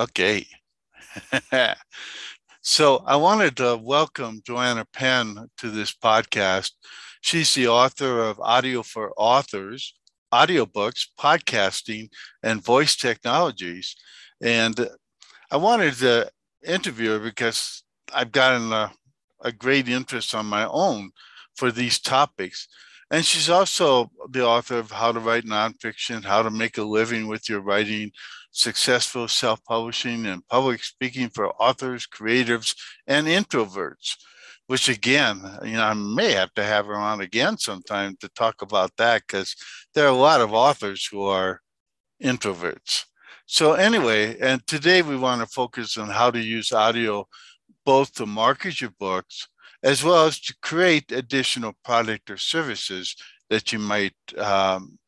Okay. so I wanted to welcome Joanna Penn to this podcast. She's the author of Audio for Authors, audiobooks, podcasting, and voice technologies. And I wanted to interview her because I've gotten a, a great interest on my own for these topics. And she's also the author of How to Write Nonfiction, How to Make a Living with Your Writing, Successful Self Publishing, and Public Speaking for Authors, Creatives, and Introverts. Which again, you know, I may have to have her on again sometime to talk about that because there are a lot of authors who are introverts. So, anyway, and today we want to focus on how to use audio both to market your books as well as to create additional product or services that you might um,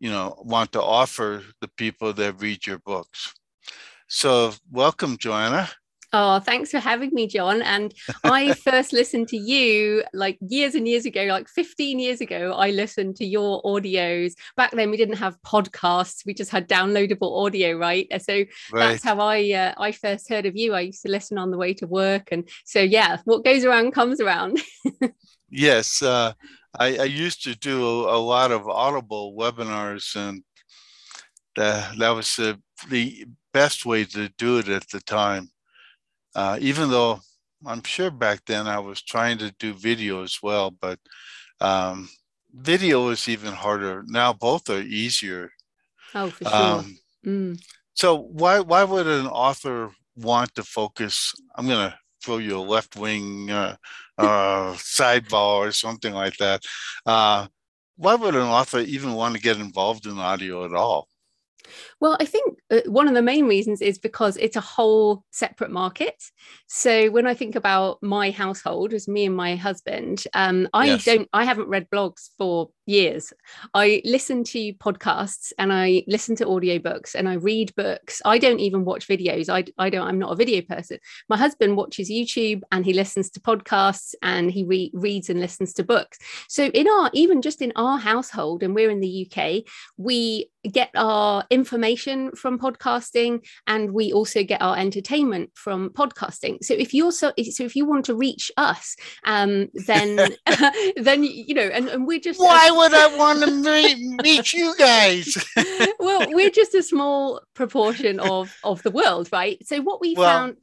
you know want to offer the people that read your books so welcome joanna Oh, thanks for having me, John. And I first listened to you like years and years ago, like 15 years ago. I listened to your audios. Back then, we didn't have podcasts; we just had downloadable audio, right? So right. that's how I uh, I first heard of you. I used to listen on the way to work, and so yeah, what goes around comes around. yes, uh, I, I, used to do a, a, lot of Audible webinars, and uh, that was the, the best way to do it at the time uh, even though I'm sure back then I was trying to do video as well, but um, video is even harder. Now both are easier. Oh, for sure. Um, mm. So why why would an author want to focus? I'm going to throw you a left wing uh, uh, sidebar or something like that. Uh, why would an author even want to get involved in audio at all? Well, I think uh, one of the main reasons is because it's a whole separate market. So when I think about my household, as me and my husband, um, I yes. don't, I haven't read blogs for years. I listen to podcasts and I listen to audiobooks and I read books. I don't even watch videos. I, I don't, I'm not a video person. My husband watches YouTube and he listens to podcasts and he re- reads and listens to books. So in our, even just in our household, and we're in the UK, we get our information from podcasting and we also get our entertainment from podcasting so if you're so so if you want to reach us um then then you know and, and we're just why would i want to meet, meet you guys? Well we're just a small proportion of of the world right? So what we well, found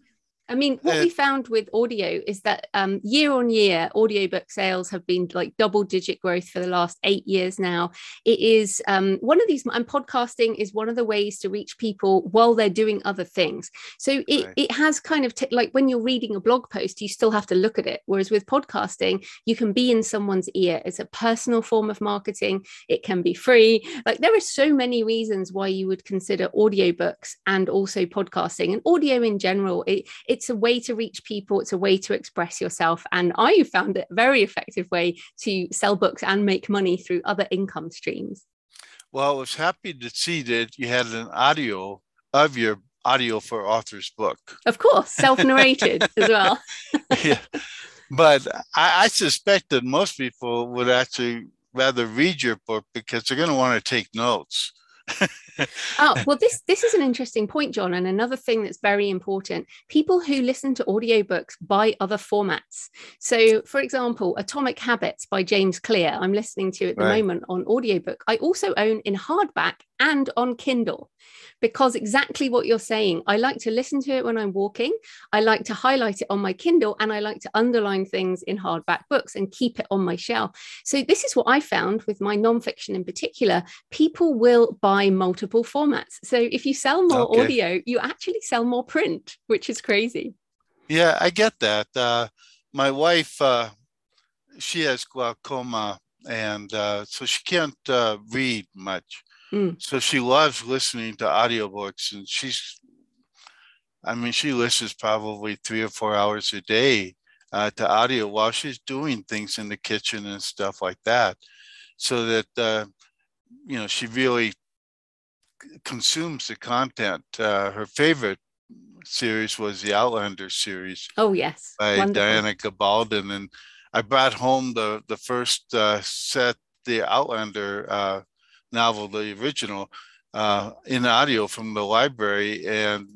I mean, what we found with audio is that um, year on year, audiobook sales have been like double digit growth for the last eight years now. It is um, one of these, and podcasting is one of the ways to reach people while they're doing other things. So it, right. it has kind of t- like when you're reading a blog post, you still have to look at it. Whereas with podcasting, you can be in someone's ear. It's a personal form of marketing, it can be free. Like there are so many reasons why you would consider audiobooks and also podcasting and audio in general. It, it's a way to reach people it's a way to express yourself and i found it a very effective way to sell books and make money through other income streams. Well i was happy to see that you had an audio of your audio for author's book. Of course self-narrated as well. Yeah but I, I suspect that most people would actually rather read your book because they're going to want to take notes oh well this this is an interesting point john and another thing that's very important. People who listen to audiobooks buy other formats. So for example atomic habits by james clear i'm listening to at the right. moment on audiobook i also own in hardback and on kindle because exactly what you're saying. I like to listen to it when I'm walking. I like to highlight it on my Kindle and I like to underline things in hardback books and keep it on my shelf. So, this is what I found with my nonfiction in particular. People will buy multiple formats. So, if you sell more okay. audio, you actually sell more print, which is crazy. Yeah, I get that. Uh, my wife, uh, she has glaucoma, and uh, so she can't uh, read much. Mm. So she loves listening to audiobooks and she's, I mean, she listens probably three or four hours a day uh, to audio while she's doing things in the kitchen and stuff like that. So that, uh, you know, she really consumes the content. Uh, her favorite series was the Outlander series. Oh, yes. By Wonderful. Diana Gabaldon. And I brought home the, the first uh, set, the Outlander uh, novel, the original, uh, in audio from the library, and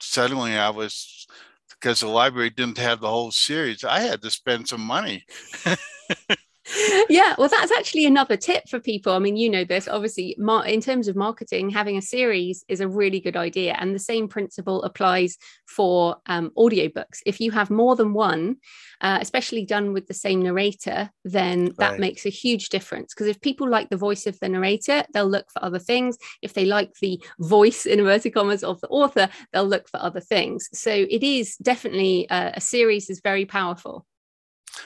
suddenly I was because the library didn't have the whole series. I had to spend some money. yeah well that's actually another tip for people. I mean you know this obviously in terms of marketing having a series is a really good idea and the same principle applies for um, audiobooks. If you have more than one uh, especially done with the same narrator then that right. makes a huge difference because if people like the voice of the narrator they'll look for other things. If they like the voice in inverted commas of the author they'll look for other things. So it is definitely uh, a series is very powerful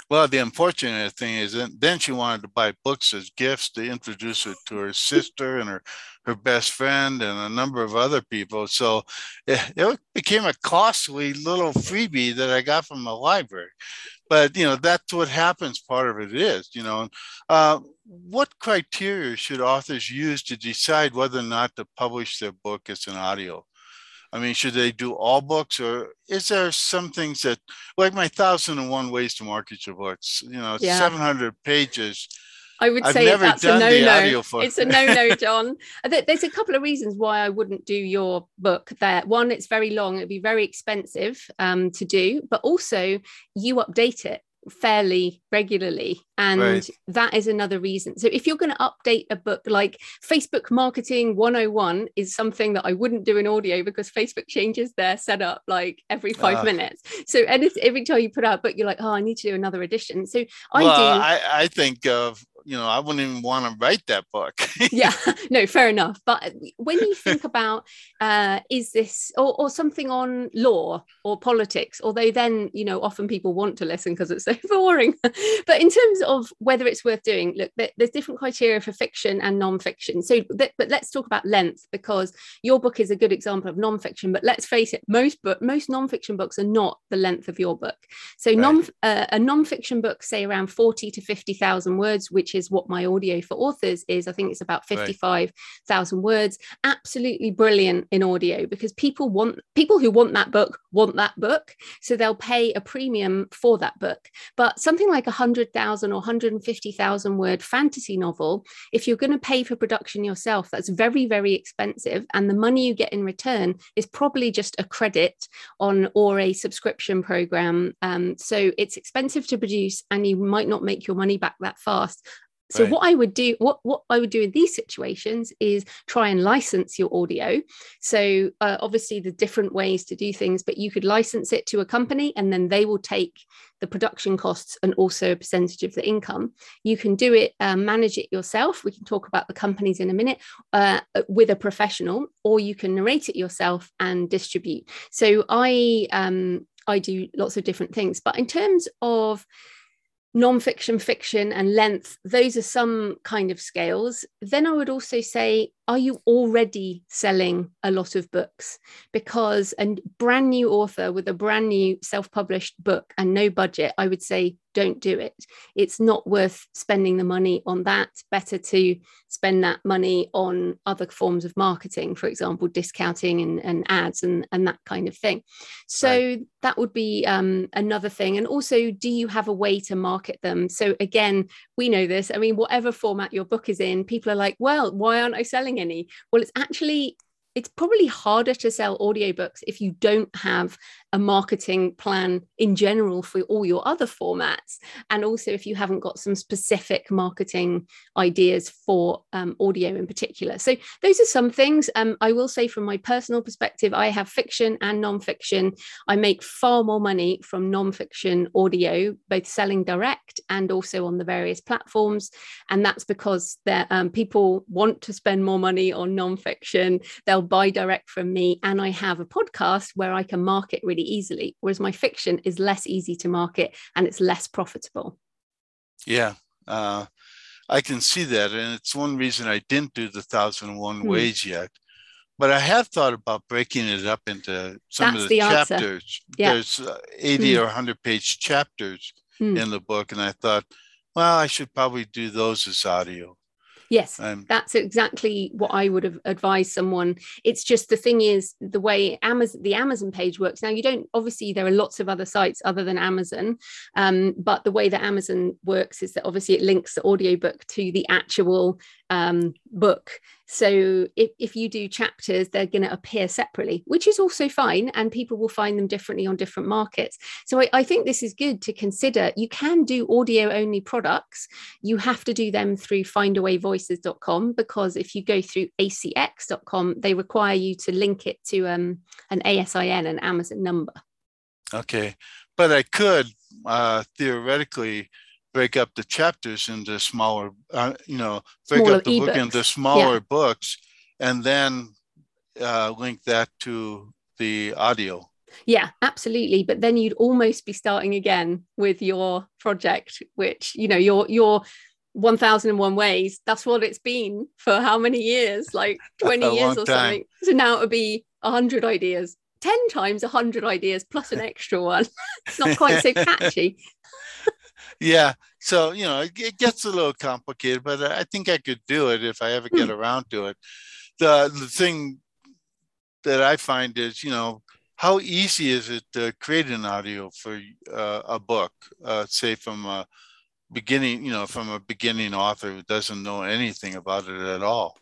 well, the unfortunate thing is that then she wanted to buy books as gifts to introduce her to her sister and her, her best friend and a number of other people. So it, it became a costly little freebie that I got from the library. But, you know, that's what happens. Part of it is, you know, uh, what criteria should authors use to decide whether or not to publish their book as an audio? I mean, should they do all books, or is there some things that, like my thousand and one ways to market your books? You know, yeah. seven hundred pages. I would I've say that's a no-no. It's a no-no, John. There's a couple of reasons why I wouldn't do your book there. One, it's very long; it'd be very expensive um, to do, but also you update it fairly regularly and right. that is another reason. So if you're going to update a book like facebook marketing 101 is something that i wouldn't do in audio because facebook changes their setup like every five uh, minutes. So every, every time you put out a book you're like oh i need to do another edition. So i well, do I, I think of you know, I wouldn't even want to write that book. yeah, no, fair enough. But when you think about uh, is this or, or something on law or politics, although then, you know, often people want to listen because it's so boring. but in terms of whether it's worth doing, look, there's different criteria for fiction and non-fiction. So, but let's talk about length because your book is a good example of non-fiction. But let's face it, most book, most non-fiction books are not the length of your book. So, right. non uh, a non-fiction book, say around forty to fifty thousand words, which which is what my audio for authors is. I think it's about 55,000 right. words. Absolutely brilliant in audio because people want people who want that book want that book. So they'll pay a premium for that book. But something like a 100,000 or 150,000 word fantasy novel, if you're going to pay for production yourself, that's very, very expensive. And the money you get in return is probably just a credit on or a subscription program. Um, so it's expensive to produce and you might not make your money back that fast. So right. what I would do, what what I would do in these situations is try and license your audio. So uh, obviously the different ways to do things, but you could license it to a company, and then they will take the production costs and also a percentage of the income. You can do it, uh, manage it yourself. We can talk about the companies in a minute uh, with a professional, or you can narrate it yourself and distribute. So I um, I do lots of different things, but in terms of non-fiction fiction and length those are some kind of scales. Then i would also say are you already selling a lot of books? Because a brand new author with a brand new self published book and no budget, I would say, don't do it. It's not worth spending the money on that. Better to spend that money on other forms of marketing, for example, discounting and, and ads and, and that kind of thing. So right. that would be um, another thing. And also, do you have a way to market them? So again, we know this. I mean, whatever format your book is in, people are like, well, why aren't I selling any? Well, it's actually it's probably harder to sell audiobooks if you don't have a marketing plan in general for all your other formats. And also, if you haven't got some specific marketing ideas for um, audio in particular. So, those are some things. Um, I will say, from my personal perspective, I have fiction and non-fiction. I make far more money from non-fiction audio, both selling direct and also on the various platforms. And that's because um, people want to spend more money on non-fiction. They'll buy direct from me. And I have a podcast where I can market really really easily, whereas my fiction is less easy to market and it's less profitable. Yeah, uh, I can see that. And it's one reason I didn't do the 1001 hmm. ways yet. But I have thought about breaking it up into some That's of the, the chapters. Yeah. There's uh, 80 hmm. or 100 page chapters hmm. in the book. And I thought, well, I should probably do those as audio. Yes, um, that's exactly what I would have advised someone. It's just the thing is the way Amazon, the Amazon page works. Now, you don't obviously there are lots of other sites other than Amazon, um, but the way that Amazon works is that obviously it links the audiobook to the actual um, book. So if, if you do chapters, they're going to appear separately, which is also fine. And people will find them differently on different markets. So I, I think this is good to consider. You can do audio only products. You have to do them through findawayvoices.com because if you go through acx.com, they require you to link it to um, an ASIN, an Amazon number. Okay. But I could uh, theoretically break up the chapters into smaller, uh, you know, break smaller up the book into smaller yeah. books and then uh, link that to the audio. Yeah, absolutely. But then you'd almost be starting again with your project, which, you know, your, your, 1001 ways that's what it's been for how many years like 20 years or time. something so now it would be 100 ideas 10 times 100 ideas plus an extra one it's not quite so catchy yeah. So, you know, it, it, gets a little complicated, but I think I could do it if I ever get hmm. around to it. The, the thing that I find is, you know, how easy is it to create an audio for uh, a book, uh, say from a beginning, you know, from a beginning author who doesn't know anything about it at all?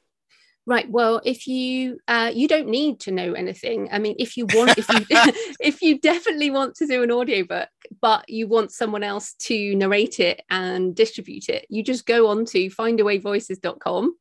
Right. Well, if you uh, you don't need to know anything. I mean, if you want, if you if you definitely want to do an audiobook, but you want someone else to narrate it and distribute it, you just go on to findawayvoices.com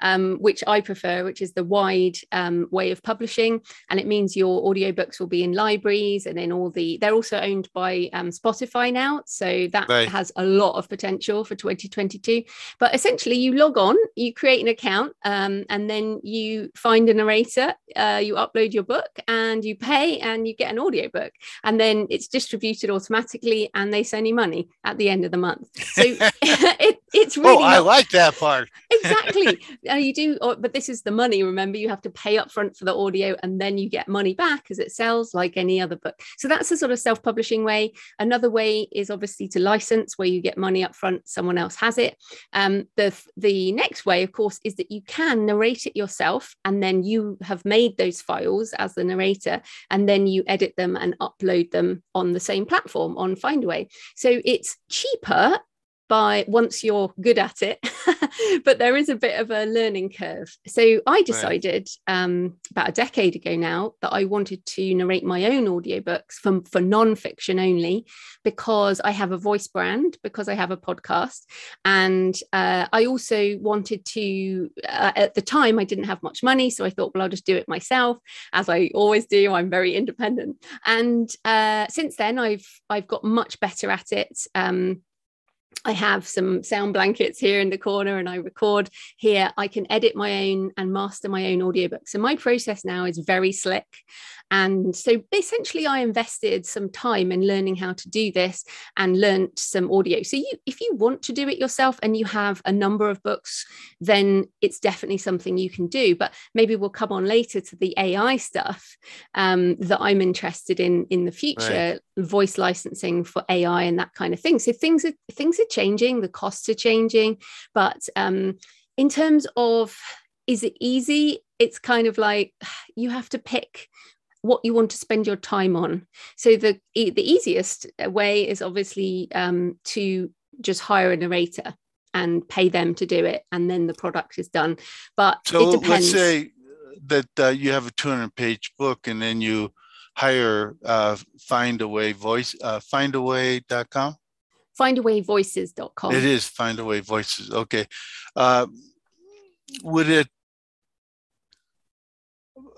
um, which I prefer, which is the wide um, way of publishing. And it means your audiobooks will be in libraries and in all the, they're also owned by um, Spotify now. So that right. has a lot of potential for 2022. But essentially, you log on, you create an account, um, and then you find a narrator, uh, you upload your book, and you pay, and you get an audiobook. And then it's distributed automatically, and they send you money at the end of the month. So it, it's really. Oh, I like that part. exactly. Uh, you do, or, but this is the money. Remember, you have to pay up front for the audio and then you get money back as it sells like any other book. So that's a sort of self publishing way. Another way is obviously to license, where you get money up front, someone else has it. Um, the, the next way, of course, is that you can narrate it yourself and then you have made those files as the narrator and then you edit them and upload them on the same platform on Findaway. So it's cheaper by once you're good at it. But there is a bit of a learning curve. So i decided right. um, about a decade ago now that i wanted to narrate my own audiobooks for, for non-fiction only because i have a voice brand because i have a podcast. And uh, i also wanted to uh, at the time i didn't have much money so i thought well i'll just do it myself as i always do. I'm very independent. And uh, since then i've i've got much better at it. Um, I have some sound blankets here in the corner and I record here. I can edit my own and master my own audiobook. So my process now is very slick. And so essentially, I invested some time in learning how to do this and learnt some audio. So you, if you want to do it yourself and you have a number of books, then it's definitely something you can do. But maybe we'll come on later to the AI stuff um, that I'm interested in in the future, right. voice licensing for AI and that kind of thing. So things are things are changing, the costs are changing, but um, in terms of is it easy? It's kind of like you have to pick what you want to spend your time on. So the the easiest way is obviously um, to just hire a narrator and pay them to do it, and then the product is done. But so it depends. let's say that uh, you have a 200 page book, and then you hire uh, Findaway Voice uh, Findaway.com. Findawayvoices.com. It is Findaway Voices. Okay. Uh, would it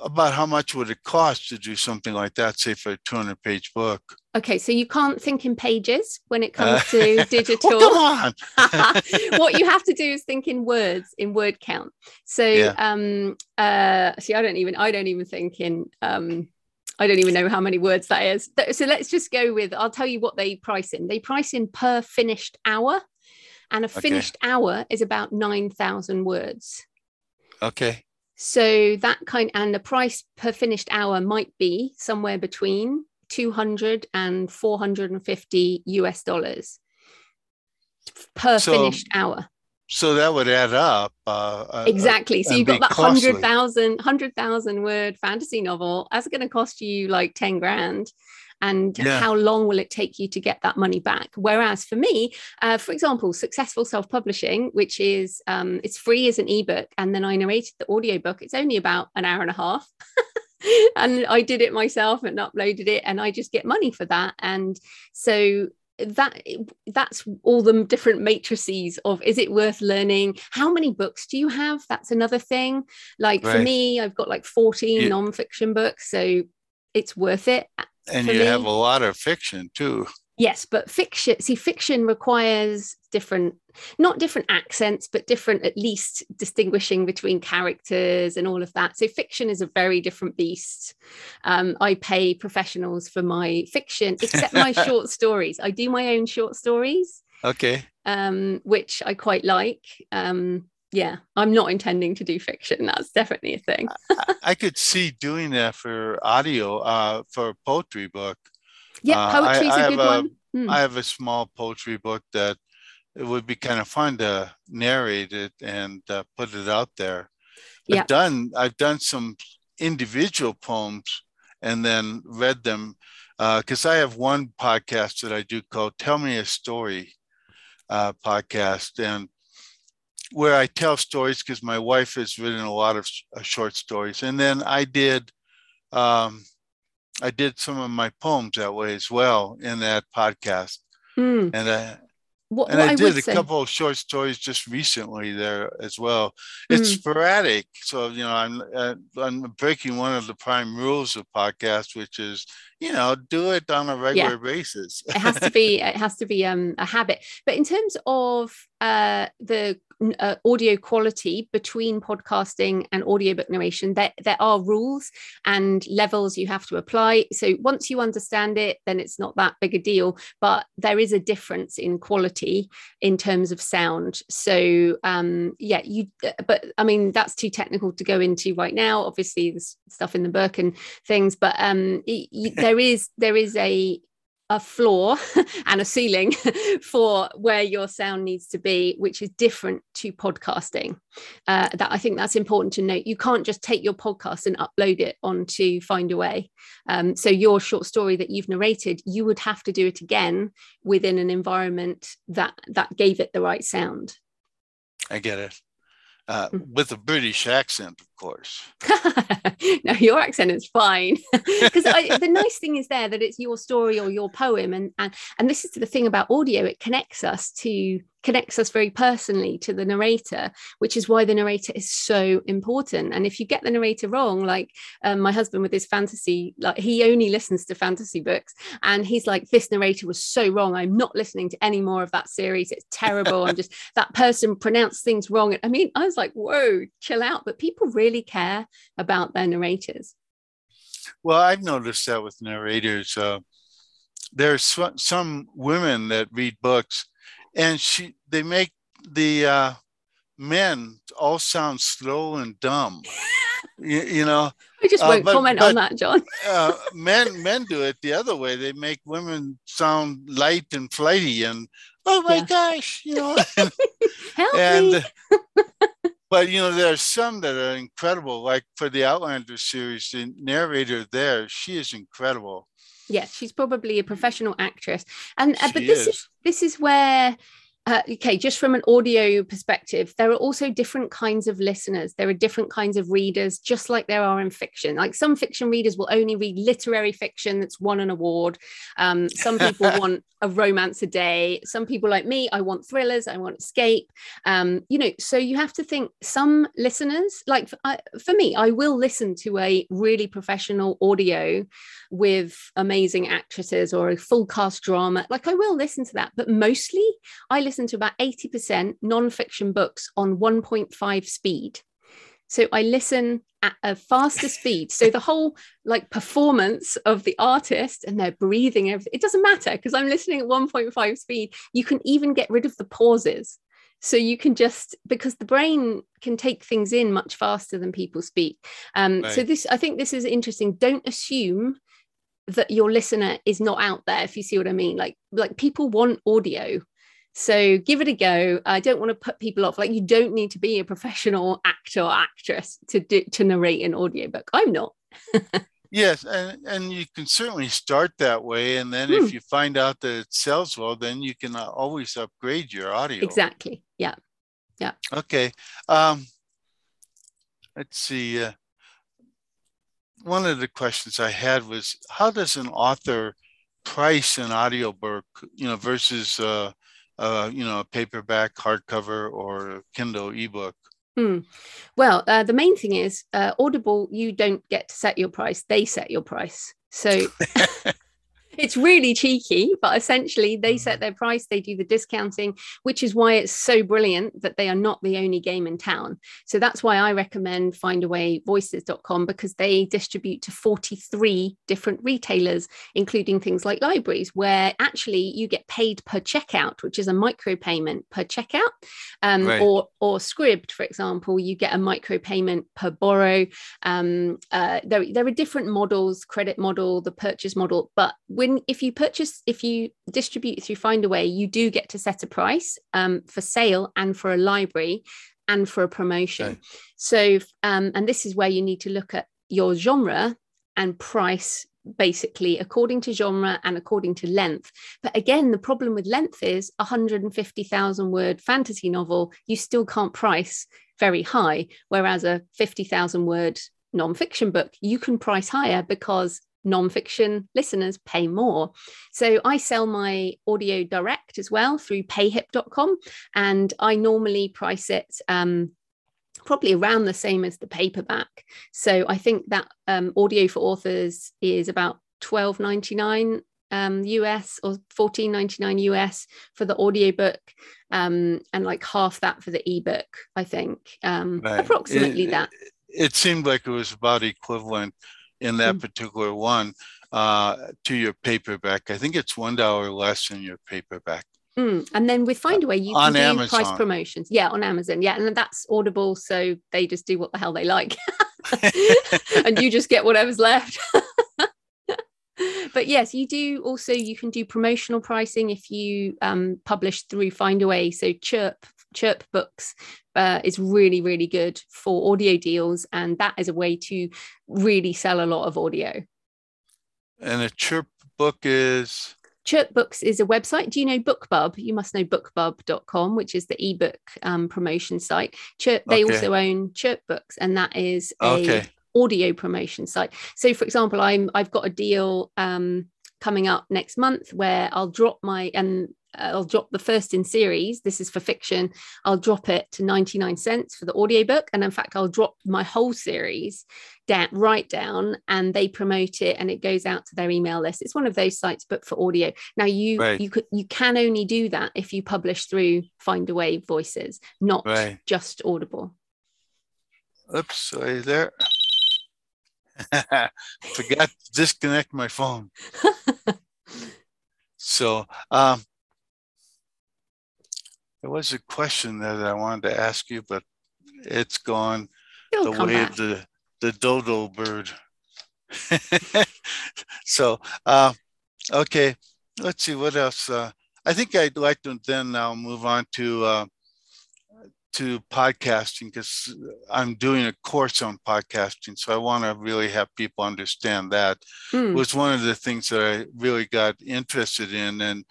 about how much would it cost to do something like that, say for a 200 page book? Okay, so you can't think in pages when it comes to digital. come on. what you have to do is think in words, in word count. So, yeah. um, uh, see, I don't even, I don't even think in, um, I don't even know how many words that is. So let's just go with, I'll tell you what they price in. They price in per finished hour, and a finished okay. hour is about 9,000 words. Okay. So that kind and the price per finished hour might be somewhere between 200 and 450 US dollars per so, finished hour. So that would add up. Uh, uh exactly. So you've got that 100,000 100,000 word fantasy novel. That's going to cost you like 10 grand. And yeah. how long will it take you to get that money back whereas for me uh, for example successful self-publishing which is um, it's free as an ebook and then i narrated the audiobook it's only about an hour and a half and I did it myself and uploaded it, and I just get money for that. And so that that's all the different matrices of is it worth learning how many books do you have that's another thing like right. for me i've got like 14 yeah. non-fiction books so it's worth it and you me. have a lot of fiction too Yes, but fiction, see, fiction requires different, not different accents, but different, at least distinguishing between characters and all of that. So, fiction is a very different beast. Um, I pay professionals for my fiction, except my short stories. I do my own short stories. Okay. Um, which I quite like. Um, yeah, I'm not intending to do fiction. That's definitely a thing. I, I, could see doing that for audio, uh, for a poetry book. Yeah, poetry's uh, I, I a good a, one. Hmm. I have a small poetry book that it would be kind of fun to narrate it and uh, put it out there. Yeah. I've done I've done some individual poems and then read them because uh, I have one podcast that I do called "Tell Me a Story" uh, podcast, and where I tell stories because my wife has written a lot of sh- uh, short stories, and then I did um, I did some of my poems that way as well in that podcast. Mm. And I what, and I did a say. couple of short stories just recently there as well. It's mm. sporadic, so you know I'm uh, I'm breaking one of the prime rules of podcast, which is you know do it on a regular yeah. basis. it has to be it has to be um, a habit. But in terms of uh, the uh, audio quality between podcasting and audiobook narration there, there are rules and levels you have to apply. So once you understand it then it's not that big a deal but there is a difference in quality in terms of sound. So um yeah you uh, but i mean that's too technical to go into right now. Obviously there's stuff in the book and things but um there is there is a a floor and a ceiling for where your sound needs to be, which is different to podcasting. Uh, that I think that's important to note. You can't just take your podcast and upload it onto Findaway. Um, so your short story that you've narrated, you would have to do it again within an environment that that gave it the right sound. I get it. Uh, hmm. with a British accent, course. no, your accent is fine. Because the nice thing is there that it's your story or your poem, and and and this is the thing about audio; it connects us to connects us very personally to the narrator, which is why the narrator is so important. And if you get the narrator wrong, like um, my husband with his fantasy, like he only listens to fantasy books, and he's like, "This narrator was so wrong. I'm not listening to any more of that series. It's terrible. I'm just that person pronounced things wrong." I mean, I was like, "Whoa, chill out!" But people really care about their narrators. Well, I've noticed that with narrators. Uh, there's some women that read books and she they make the uh, men all sound slow and dumb. you, you, know. I just won't uh, but, comment but, on that, John. uh, men men do it the other way. They make women sound light and flighty and oh my yeah. gosh, you know. Help and, me. But you know, there are some that are incredible. Like for the Outlander series, the narrator there, she is incredible yes she's probably a professional actress and uh, but this is. is this is where uh, okay, just from an audio perspective, there are also different kinds of listeners. There are different kinds of readers, just like there are in fiction. Like some fiction readers will only read literary fiction that's won an award. Um, some people want a romance a day. Some people, like me, I want thrillers, I want escape. Um, you know, so you have to think some listeners, like for, I, for me, I will listen to a really professional audio with amazing actresses or a full cast drama. Like I will listen to that, but mostly I listen listen to about 80% non-fiction books on 1.5 speed. So I listen at a faster speed. So the whole like performance of the artist and their breathing, everything, it doesn't matter because I'm listening at 1.5 speed. You can even get rid of the pauses. So you can just because the brain can take things in much faster than people speak. Um, right. So this, I think, this is interesting. Don't assume that your listener is not out there. If you see what I mean, like like people want audio so give it a go. I don't want to put people off. Like you don't need to be a professional actor or actress to do, to narrate an audiobook. I'm not. Yes, and, and you can certainly start that way. And then hmm. if you find out that it sells well, then you can uh, always upgrade your audio. Exactly. Yeah. Yeah. Okay. Um, let's see. Uh, one of the questions I had was how does an author price an audiobook, you know, versus uh, uh, you know, a paperback, hardcover, or Kindle ebook? Hmm. Well, uh, the main thing is uh, Audible, you don't get to set your price, they set your price. So it's really cheeky, but essentially they set mm. their price, they do the discounting, which is why it's so brilliant that they are not the only game in town. So that's why I recommend findawayvoices.com because they distribute to 43 different retailers, including things like libraries, where actually you get paid per checkout, which is a micro payment per checkout. Um, right. or, or Scribd, for example, you get a micro payment per borrow. Um, uh, there, there are different models, credit model, the purchase model, but with when if you purchase if you distribute through findaway you do get to set a price um, for sale and for a library and for a promotion okay. so um, and this is where you need to look at your genre and price basically according to genre and according to length but again the problem with length is a 150,000 word fantasy novel you still can't price very high whereas a 50,000 word non-fiction book you can price higher because nonfiction listeners pay more. So I sell my audio direct as well through payhip.com, and I normally price it. Um, probably around the same as the paperback. So I think that um, audio for authors is about twelve ninety nine um, US or fourteen ninety nine US for the audiobook, um, and like half that for the ebook. I think um, right. approximately it, that. It seemed like it was about equivalent in that mm. particular one uh, to your paperback. I think it's one dollar less than your paperback. Mm. And then with Findaway, you can do Amazon. price promotions. Yeah, on Amazon. Yeah, and that's Audible, so they just do what the hell they like, and you just get whatever's left. but yes, you do also you can do promotional pricing if you um, publish through Findaway. So Chirp Chirp Books uh, is really really good for audio deals, and that is a way to really sell a lot of audio. And a Chirp book is Chirp Books is a website. Do you know BookBub? You must know bookbub.com, which is the ebook um, promotion site. Chirp, they okay. also own Chirp Books, and that is a okay. audio promotion site. So, for example, I'm I've got a deal um, coming up next month where I'll drop my and I'll drop the first in series. This is for fiction. I'll drop it to 99 cents for the audiobook. And in fact, I'll drop my whole series down, right down, and they promote it and it goes out to their email list. It's one of those sites, but for audio. Now you right. you could you can only do that if you publish through Find Findaway Voices, not right. just Audible. Oops, sorry there. Forgot to disconnect my phone. so um there was a question that I wanted to ask you, but it's gone It'll the way back. of the, the dodo bird. so, uh, okay, let's see what else. Uh, I think I'd like to then now move on to uh, to podcasting because I'm doing a course on podcasting, so I want to really have people understand that. Hmm. was one of the things that I really got interested in, and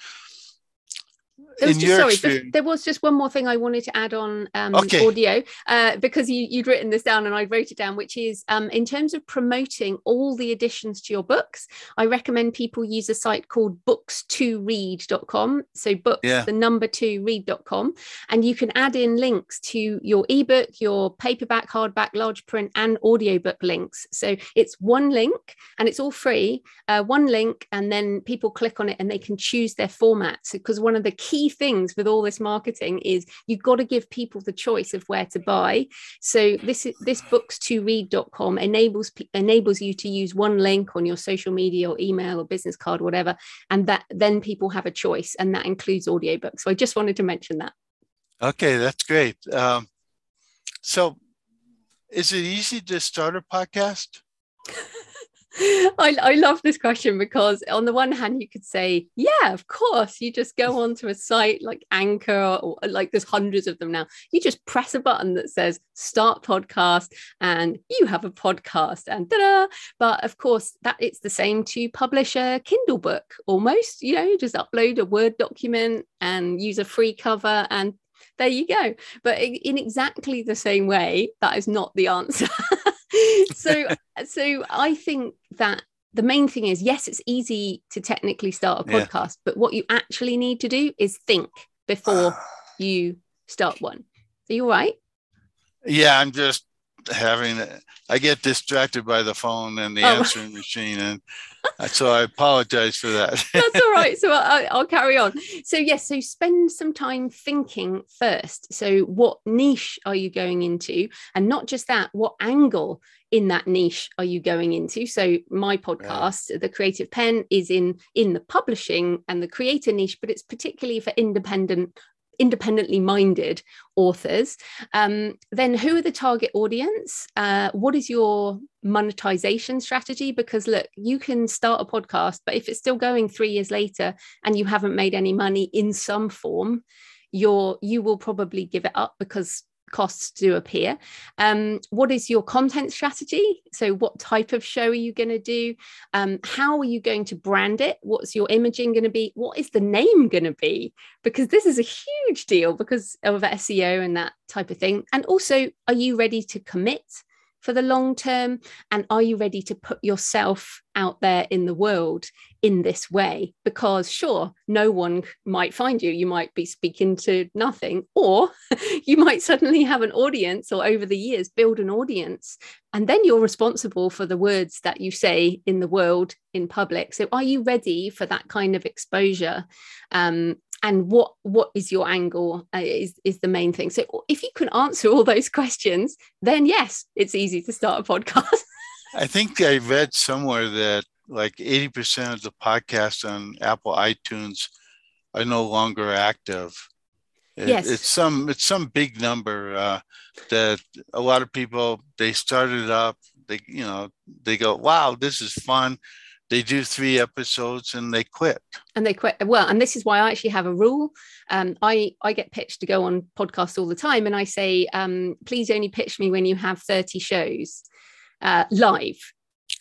was just, sorry, just, there was just one more thing I wanted to add on um, okay. audio uh, because you, would written this down and I wrote it down, which is um, in terms of promoting all the additions to your books, I recommend people use a site called books2read.com. So books, yeah. the number two read.com. And you can add in links to your ebook, your paperback, hardback, large print, and audiobook links. So it's one link and it's all free, uh, one link, and then people click on it and they can choose their formats. Because one of the key key things with all this marketing is you've got to give people the choice of where to buy. So this this books to read.com enables enables you to use one link on your social media or email or business card, whatever, and that then people have a choice, and that includes audiobooks. So I just wanted to mention that. Okay, that's great. Um, so, is it easy to start a podcast? I, I love this question because on the one hand you could say yeah of course you just go onto a site like anchor or uh, like there's hundreds of them now. You just press a button that says start podcast and you have a podcast and da but of course that it's the same to publish a kindle book almost you know you just upload a word document and use a free cover and there you go. But in exactly the same way that is not the answer so so i think that the main thing is yes it's easy to technically start a podcast yeah. but what you actually need to do is think before you start one are you all right yeah i'm just having i get distracted by the phone and the oh. answering machine and so I apologize for that. That's all right. So I'll, I'll, carry on. So yes, so spend some time thinking first. So what niche are you going into, and not just that, what angle in that niche are you going into? So my podcast, the Creative Penn, is in in the publishing and the creator niche, but it's particularly for independent independently minded authors um, then who are the target audience? Uh, what is your monetization strategy? Because look you can start a podcast but if it's still going three years later and you haven't made any money in some form you're you will probably give it up because costs do appear. Um, what is your content strategy? So, what type of show are you going to do? Um, how are you going to brand it? What's your imaging going to be? What is the name going to be? Because this is a huge deal because of SEO and that type of thing. And also, are you ready to commit? For the long term? And are you ready to put yourself out there in the world in this way? Because, sure, no one might find you. You might be speaking to nothing, or you might suddenly have an audience, or over the years, build an audience. And then you're responsible for the words that you say in the world in public. So, are you ready for that kind of exposure? Um, and what what is your angle uh, is is the main thing. So if you can answer all those questions then yes it's easy to start a podcast. I think i read somewhere that like 80% of the podcasts on apple itunes are no longer active. It, yes. it's some it's some big number uh, that a lot of people they started up they you know they go wow this is fun they do three episodes and they quit. And they quit. Well and this is why i actually have a rule. Um, i i get pitched to go on podcasts all the time and i say um, please only pitch me when you have 30 shows uh, live.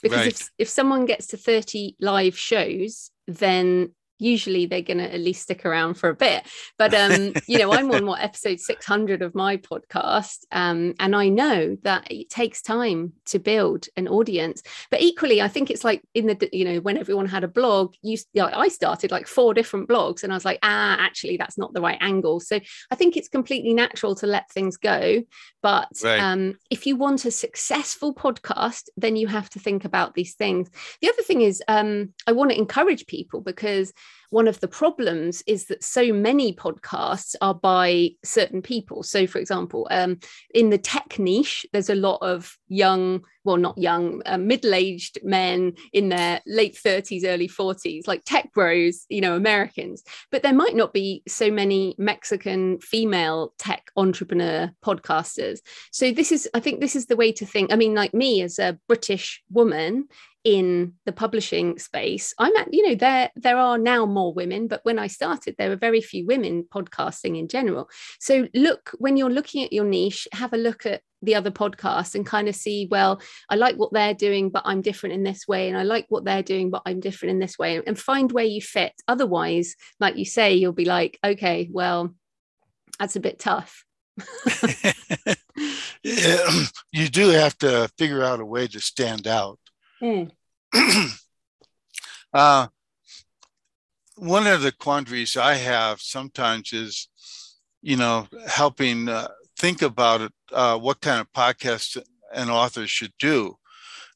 Because right. if, if someone gets to 30 live shows then usually they're going to at least stick around for a bit. But um you know i'm on what episode 600 of my podcast um and i know that it takes time to build an audience. But equally i think it's like in the you know when everyone had a blog you, you know, i started like four different blogs and i was like ah actually that's not the right angle. So i think it's completely natural to let things go. But right. um if you want a successful podcast then you have to think about these things. The other thing is um i want to encourage people because one of the problems is that so many podcasts are by certain people. So, for example, um, in the tech niche, there's a lot of young, well, not young, uh, middle aged men in their late 30s, early 40s, like tech bros, you know, Americans. But there might not be so many Mexican female tech entrepreneur podcasters. So, this is, I think, this is the way to think. I mean, like me as a British woman, in the publishing space i'm at you know there there are now more women but when i started there were very few women podcasting in general. So look when you're looking at your niche have a look at the other podcasts and kind of see well i like what they're doing but i'm different in this way and i like what they're doing but i'm different in this way and find where you fit. Otherwise like you say you'll be like okay well that's a bit tough. Yeah, you do have to figure out a way to stand out Mm. uh, one of the quandaries I have sometimes is, you know, helping uh, think about it, uh, what kind of podcast an author should do.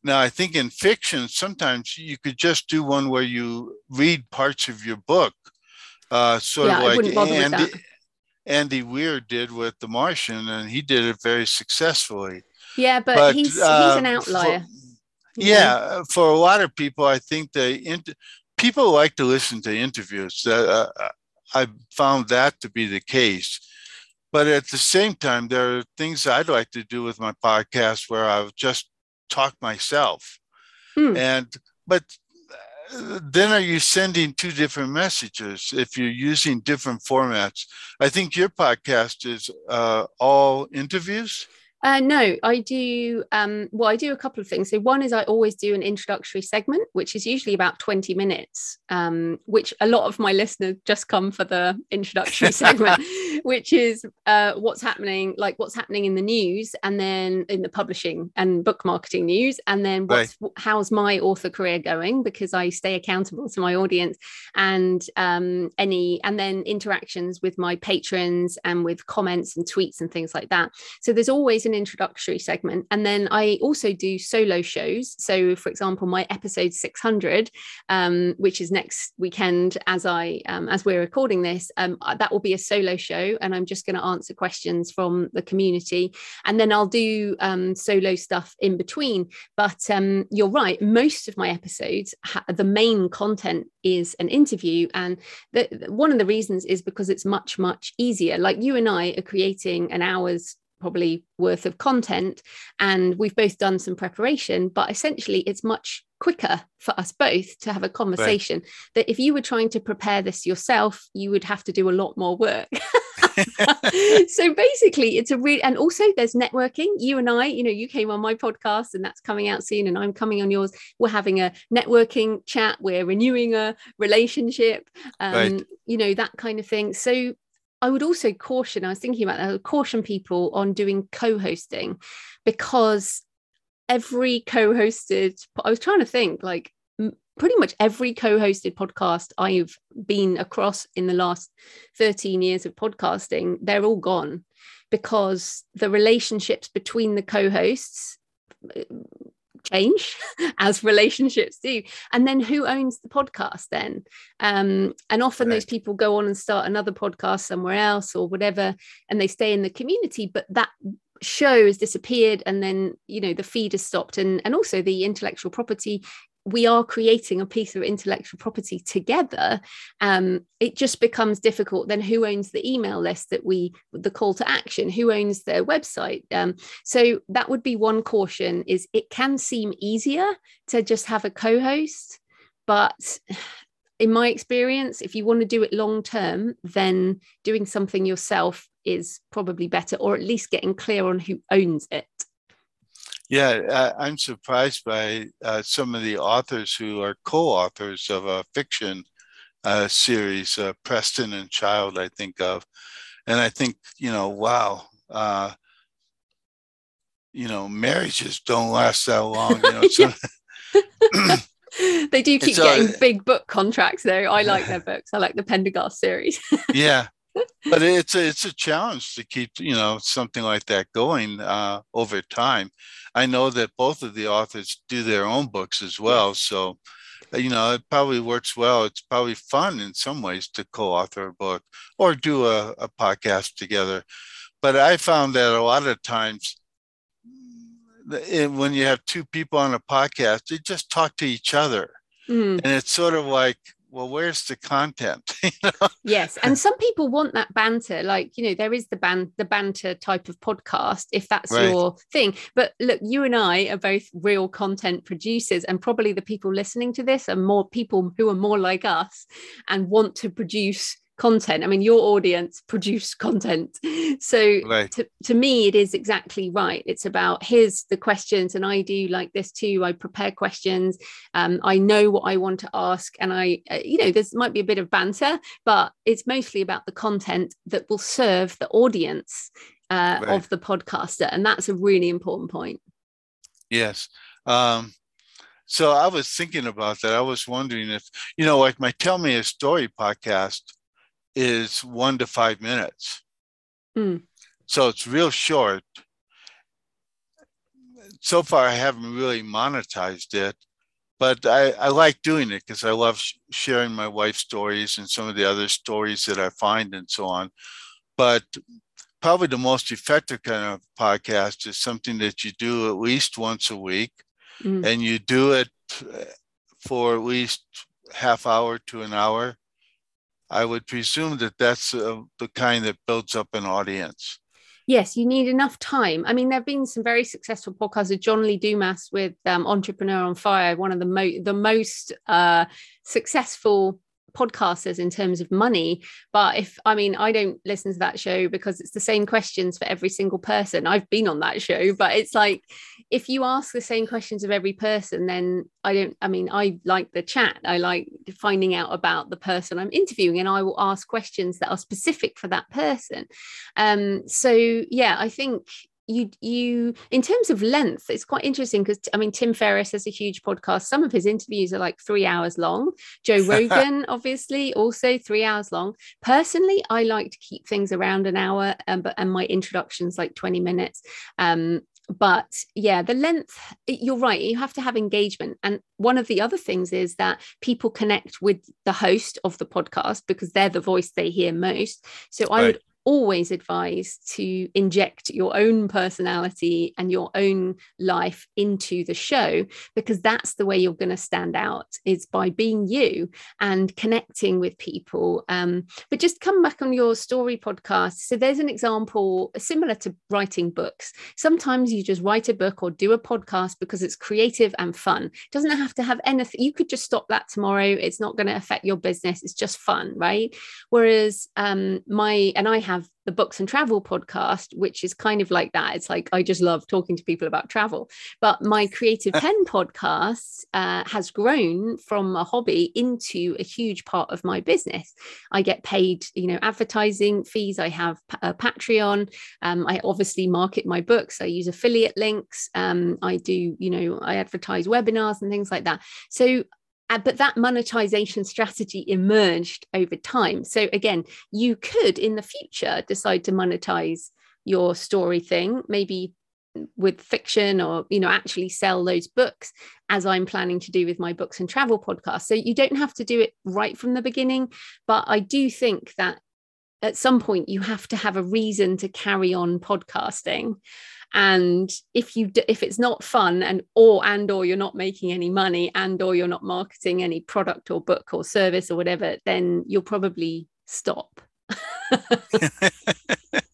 Now, I think in fiction, sometimes you could just do one where you read parts of your book, uh, sort yeah, of like Andy, Andy Weir did with The Martian, and he did it very successfully. Yeah, but, but he's, he's an uh, outlier. For, yeah, uh, for a lot of people, I think they people like to listen to interviews. Uh, uh, I found that to be the case. But at the same time, there are things I'd like to do with my podcast where I've just talk myself. mm. and but then are you sending two different messages if you're using different formats? I think your podcast is uh, all interviews. Uh, no, I do. Um, well, I do a couple of things. So, one is I always do an introductory segment, which is usually about 20 minutes, um, which a lot of my listeners just come for the introductory segment, which is uh, what's happening, like what's happening in the news and then in the publishing and book marketing news. And then what's, right. how's my author career going? Because I stay accountable to my audience and um, any, and then interactions with my patrons and with comments and tweets and things like that. So, there's always an introductory segment. And then I also do solo shows. So, for example, my episode 600, um, which is next weekend as I um, as we're recording this, um, uh, that will be a solo show, and I'm just going to answer questions from the community, and then I'll do um, solo stuff in between. But um, you're right, most of my episodes, ha- the main content is an interview, and the, one of the reasons is because it's much much easier. Like you and I are creating an hour's probably worth of content and we've both done some preparation but essentially it's much quicker for us both to have a conversation right. that if you were trying to prepare this yourself you would have to do a lot more work. So basically it's a real and also there's networking. You and i you know you came on my podcast and that's coming out soon and i'm coming on yours. We're having a networking chat. We're renewing a relationship um, right. you know that kind of thing. So I would also caution, I was thinking about that, I would caution people on doing co hosting because every co hosted, I was trying to think like pretty much every co hosted podcast I've been across in the last 13 years of podcasting, they're all gone because the relationships between the co hosts change as relationships do and then who owns the podcast then um, and often right. those people go on and start another podcast somewhere else or whatever and they stay in the community but that show has disappeared and then you know the feed has stopped and and also the intellectual property we are creating a piece of intellectual property together um, it just becomes difficult. Then who owns the email list that we the call to action? Who owns their website? Um, so that would be one caution is it can seem easier to just have a co-host but in my experience if you want to do it long term then doing something yourself is probably better or at least getting clear on who owns it yeah, I, am surprised by uh, some of the authors who are co-authors of a fiction uh, series, uh, Preston and Child, I think of, and I think you know, wow, uh, you know, marriages don't last that long. You know, so, they do keep getting big book contracts though. I like their books. I like the Pendergast series. yeah, but it's a, it's a challenge to keep you know something like that going uh, over time. I know that both of the authors do their own books as well, so uh, you know it probably works well. It's probably fun in some ways to co-author a book or do a, a podcast together. But I found that a lot of times when you have two people on a podcast, they just talk to each other. Mm. And it's sort of like well where's the content you know? yes and some people want that banter like you know there is the ban the banter type of podcast if that's right. your thing but look you and i are both real content producers and probably the people listening to this are more people who are more like us and want to produce content. I mean, your audience produce content. So right. to, to me, it is exactly right. It's about here's the questions, and I do like this too. I prepare questions. Um, I know what I want to ask, and I, uh, you know, there's might be a bit of banter, but it's mostly about the content that will serve the audience uh, right. of the podcaster, and that's a really important point. Yes. Um, so I was thinking about that. I was wondering if, you know, like my Tell Me a Story podcast, is one to five minutes. Mm. So it's real short. So far, I haven't really monetized it, but I, I like doing it because I love sh- sharing my wife's stories and some of the other stories that I find and so on. But probably the most effective kind of podcast is something that you do at least once a week mm. and you do it for at least half hour to an hour I would presume that that's uh, the kind that builds up an audience. Yes, you need enough time. I mean, there have been some very successful podcasts. Of John Lee Dumas with um, Entrepreneur on Fire, one of the, mo- the most uh, successful podcasters in terms of money but if i mean i don't listen to that show because it's the same questions for every single person. I've been on that show but it's like if you ask the same questions of every person then i don't i mean i like the chat. I like finding out about the person i'm interviewing and i will ask questions that are specific for that person. Um so yeah i think you you in terms of length it's quite interesting because i mean tim ferriss has a huge podcast. Some of his interviews are like three hours long. Joe rogan obviously also three hours long. Personally i like to keep things around an hour um, but and my introductions like 20 minutes. Um, but yeah the length you're right you have to have engagement. And one of the other things is that people connect with the host of the podcast because they're the voice they hear most. So right. i would always advise to inject your own personality and your own life into the show because that's the way you're going to stand out is by being you and connecting with people. Um, but just come back on your story podcast. So there's an example similar to writing books. Sometimes you just write a book or do a podcast because it's creative and fun. It doesn't have to have anything you could just stop that tomorrow. It's not going to affect your business. It's just fun right? Whereas um, my and i have have the books and travel podcast which is kind of like that. It's like i just love talking to people about travel. But my creative Penn podcast uh, has grown from a hobby into a huge part of my business. I get paid you know advertising fees. I have a patreon. Um, i obviously market my books. I use affiliate links. Um, i do you know i advertise webinars and things like that. So uh, but that monetization strategy emerged over time. So again, you could in the future decide to monetize your story thing, maybe with fiction or you know actually sell those books as i'm planning to do with my books and travel podcast so you don't have to do it right from the beginning but i do think that at some point you have to have a reason to carry on podcasting and if you if it's not fun and or and or you're not making any money and or you're not marketing any product or book or service or whatever then you'll probably stop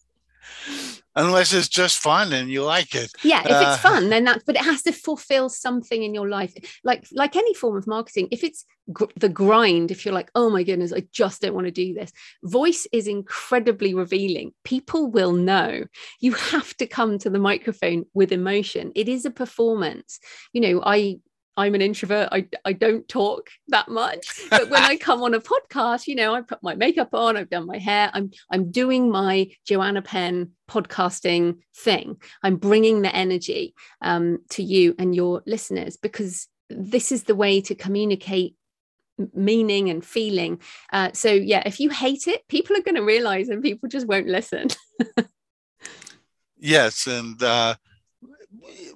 unless it's just fun and you like it. Yeah if uh, it's fun then that but it has to fulfill something in your life. Like like any form of marketing if it's gr- the grind if you're like oh my goodness i just don't want to do this. Voice is incredibly revealing. People will know. You have to come to the microphone with emotion. It is a performance. You know i I'm an introvert. I, I don't talk that much. But when I come on a podcast, you know, I put my makeup on, I've done my hair, I'm I'm doing my Joanna Penn podcasting thing. I'm bringing the energy um, to you and your listeners because this is the way to communicate meaning and feeling. Uh, so yeah, if you hate it, people are going to realize and people just won't listen. yes, and uh,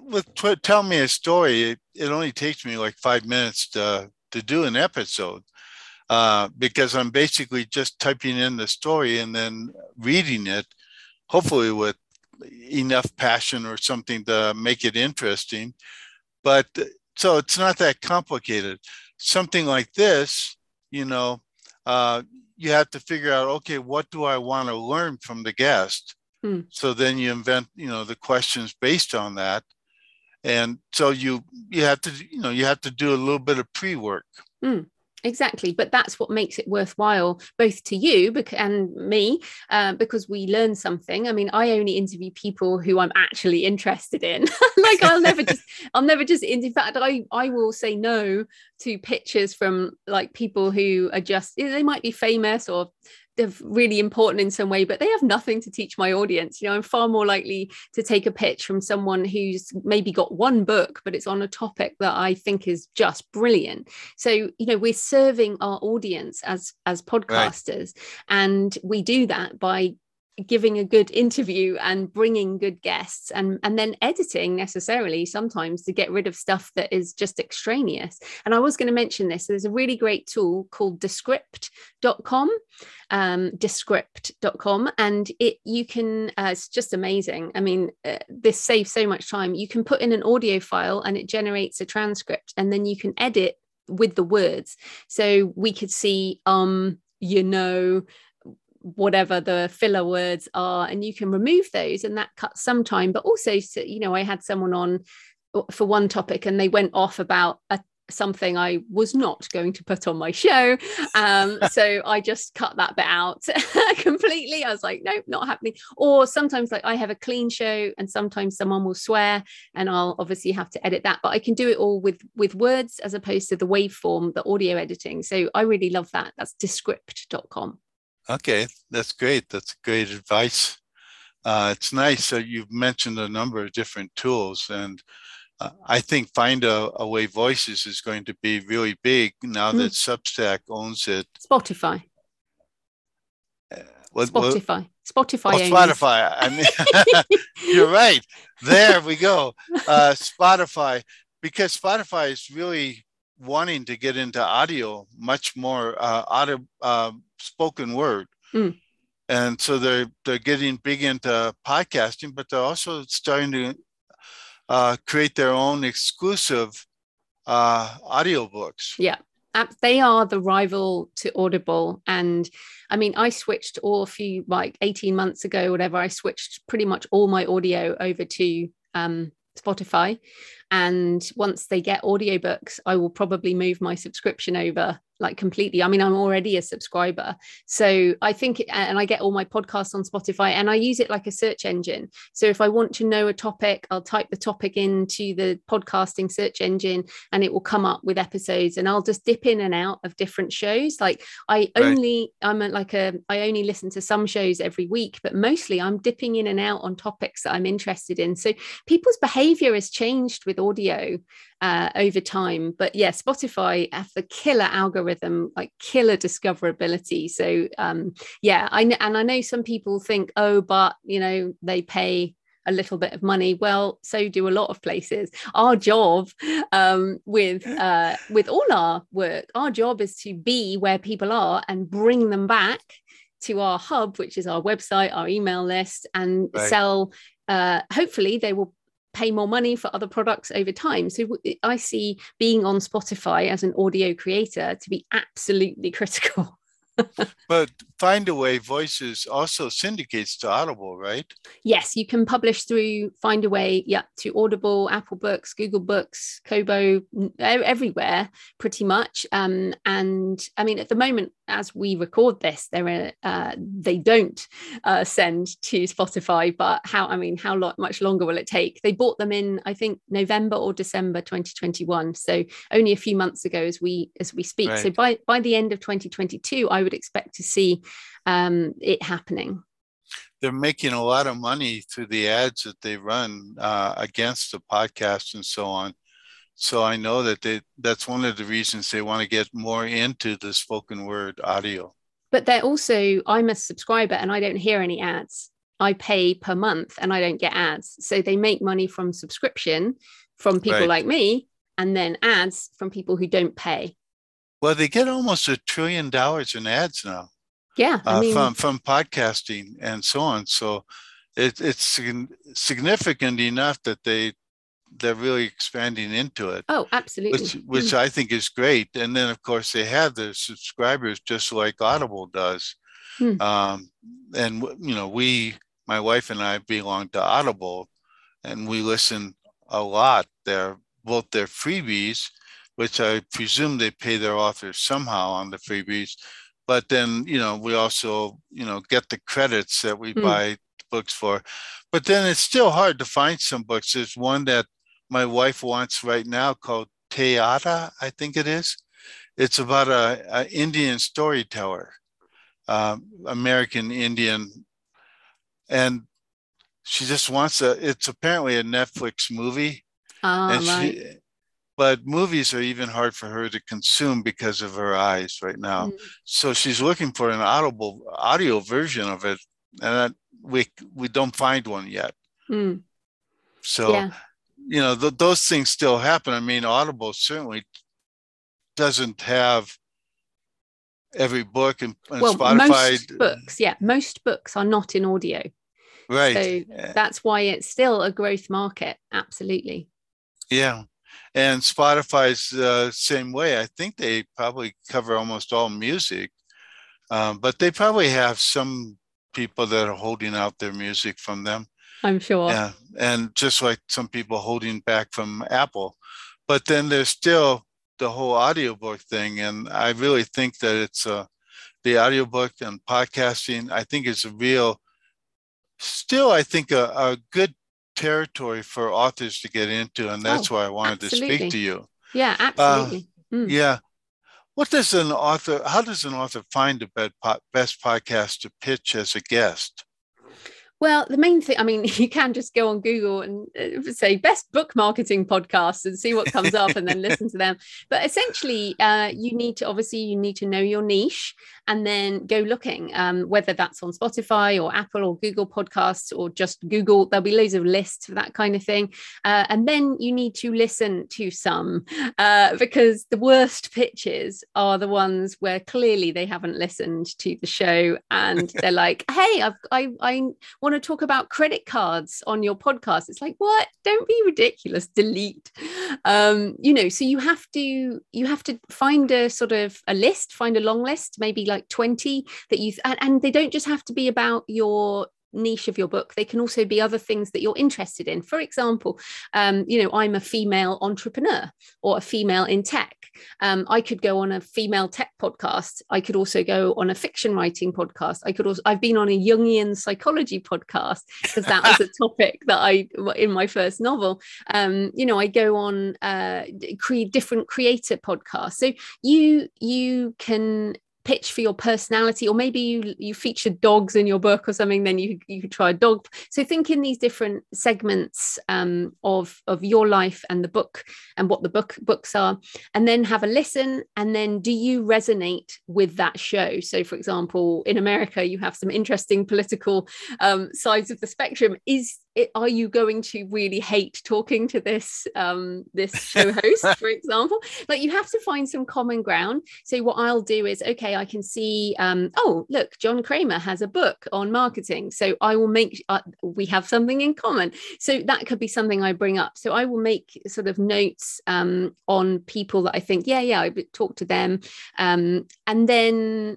with tell me a story, it, only takes me like five minutes to to do an episode uh, because I'm basically just typing in the story and then reading it, hopefully with enough passion or something to make it interesting. But so it's not that complicated. Something like this, you know, uh, you have to figure out okay, what do I want to learn from the guest? Hmm. So then you invent, you know, the questions based on that. And so you you have to, you know, you have to do a little bit of pre-work. Hmm exactly. But that's what makes it worthwhile both to you and me uh, because we learn something. I mean i only interview people who i'm actually interested in. Like i'll never just i'll never just in fact i i will say no to pictures from like people who are just they might be famous or really important in some way, but they have nothing to teach my audience. You know, I'm far more likely to take a pitch from someone who's maybe got one book, but it's on a topic that I think is just brilliant. So, you know, we're serving our audience as as podcasters, right. and we do that by giving a good interview and bringing good guests and and then editing necessarily sometimes to get rid of stuff that is just extraneous. And i was going to mention this there's a really great tool called descript.com um, descript.com and it you can uh, it's just amazing. I mean uh, this saves so much time. You can put in an audio file and it generates a transcript and then you can edit with the words. So we could see um you know whatever the filler words are and you can remove those and that cuts some time but also you know i had someone on uh, for one topic and they went off about a something I was not going to put on my show. Um, so I just cut that bit out completely. I was like, nope, not happening. Or sometimes like I have a clean show and sometimes someone will swear and I'll obviously have to edit that. But I can do it all with with words as opposed to the waveform, the audio editing. So I really love that. That's descript.com. Okay, that's great. That's great advice. Uh, it's nice that you've mentioned a number of different tools and uh, I think Find a, a, Way Voices is going to be really big now mm. that Substack owns it. Spotify. Uh, what, Spotify. What? Spotify. Oh, Spotify. I mean, you're right. There we go. Uh, Spotify, because Spotify is really wanting to get into audio much more uh, audio uh, spoken word. Mm. And so they're they're getting big into podcasting, but they're also starting to uh, create their own exclusive uh, audiobooks. Yeah, they are the rival to Audible. And I mean, I switched all a few like 18 months ago, whatever, I switched pretty much all my audio over to um, Spotify. And once they get audiobooks, I will probably move my subscription over like completely. I mean, I'm already a subscriber. So I think, and I get all my podcasts on Spotify and I use it like a search engine. So if I want to know a topic, I'll type the topic into the podcasting search engine and it will come up with episodes and I'll just dip in and out of different shows. Like I only, right. I'm like a, I only listen to some shows every week, but mostly I'm dipping in and out on topics that I'm interested in. So people's behavior has changed with audio uh, over time. But yeah, Spotify have the killer algorithm, like killer discoverability. So um, yeah, I and I know some people think, oh, but you know, they pay a little bit of money well so do a lot of places our job um, with uh, with all our work our job is to be where people are and bring them back to our hub which is our website our email list and right. sell uh, hopefully they will pay more money for other products over time. So I see being on Spotify as an audio creator to be absolutely critical. But Findaway Voices also syndicates to Audible, right? Yes, you can publish through Findaway, yeah, to Audible, Apple Books, Google Books, Kobo, everywhere, pretty much. Um, and I mean, at the moment, as we record this, there are uh, they don't uh, send to Spotify. But how? I mean, how lo- much longer will it take? They bought them in, I think, November or December 2021. So only a few months ago, as we as we speak. Right. So by by the end of 2022, I would expect to see um, it happening. They're making a lot of money through the ads that they run uh, against the podcast and so on. So I know that they that's one of the reasons they want to get more into the spoken word audio. But they're also I'm a subscriber and I don't hear any ads. I pay per month and I don't get ads. So they make money from subscription from people right. like me and then ads from people who don't pay. Well, they get almost a trillion dollars in ads now. Yeah, I uh, mean, from from podcasting and so on. So it, it's significant enough that they they're really expanding into it. Oh, absolutely. Which, which. I think is great. And then of course they have the subscribers just like Audible does. Mm. Um, and you know, we, my wife and I belong to Audible, and we listen a lot. They're both their freebies which I presume they pay their authors somehow on the freebies. But then, you know, we also, you know, get the credits that we mm. buy books for. But then it's still hard to find some books. There's one that my wife wants right now called Teata, I think it is. It's about a, a Indian storyteller, um, American Indian, and she just wants a. It's apparently a Netflix movie, oh, and right. she but movies are even hard for her to consume because of her eyes right now. Mm. So she's looking for an audible audio version of it, and we we don't find one yet. Mm. So, yeah. you know, th- those things still happen. I mean, Audible certainly doesn't have every book and, and well, Spotify. Most books, yeah, most books are not in audio. Right. So that's why it's still a growth market. Absolutely. Yeah and Spotify's the uh, same way. I think they probably cover almost all music. Um, but they probably have some people that are holding out their music from them. I'm sure. Yeah. And just like some people holding back from Apple. But then there's still the whole audiobook thing. And I really think that it's a, uh, the audiobook and podcasting, I think is a real, still, I think a, a good territory for authors to get into. And that's oh, why I wanted absolutely. to speak to you. Yeah, uh, absolutely. Uh, mm. Yeah. What does an author, how does an author find a best podcast to pitch as a guest? Well, the main thing, I mean, you can just go on Google and uh, say best book marketing podcasts and see what comes up and then listen to them. But essentially, uh, you need to obviously you need to know your niche and then go looking, um, whether that's on Spotify or Apple or Google Podcasts or just Google. There'll be loads of lists for that kind of thing. Uh, and then you need to listen to some uh, because the worst pitches are the ones where clearly they haven't listened to the show and they're like, hey, I've, I, I want to talk about credit cards on your podcast it's like what? Don't be ridiculous delete. Um you know so you have to you have to find a sort of a list find a long list maybe like 20 that you and, and they don't just have to be about your niche of your book they can also be other things that you're interested in. For example um, you know i'm a female entrepreneur or a female in tech. Um, i could go on a female tech podcast. I could also go on a fiction writing podcast. I could also i've been on a jungian psychology podcast because that was a topic that i in my first novel. Um, you know i go on uh, create different creator podcasts. So you you can pitch for your personality or maybe you you feature dogs in your book or something then you you could try a dog. So think in these different segments um, of of your life and the book and what the book books are and then have a listen and then do you resonate with that show? So for example in america you have some interesting political um, sides of the spectrum. Is it, are you going to really hate talking to this um, this show host, for example? Like you have to find some common ground. So what I'll do is, okay, I can see, um, oh look, John Kremer has a book on marketing, so I will make uh, we have something in common. So that could be something I bring up. So I will make sort of notes um, on people that I think, yeah, yeah, I talk to them, um, and then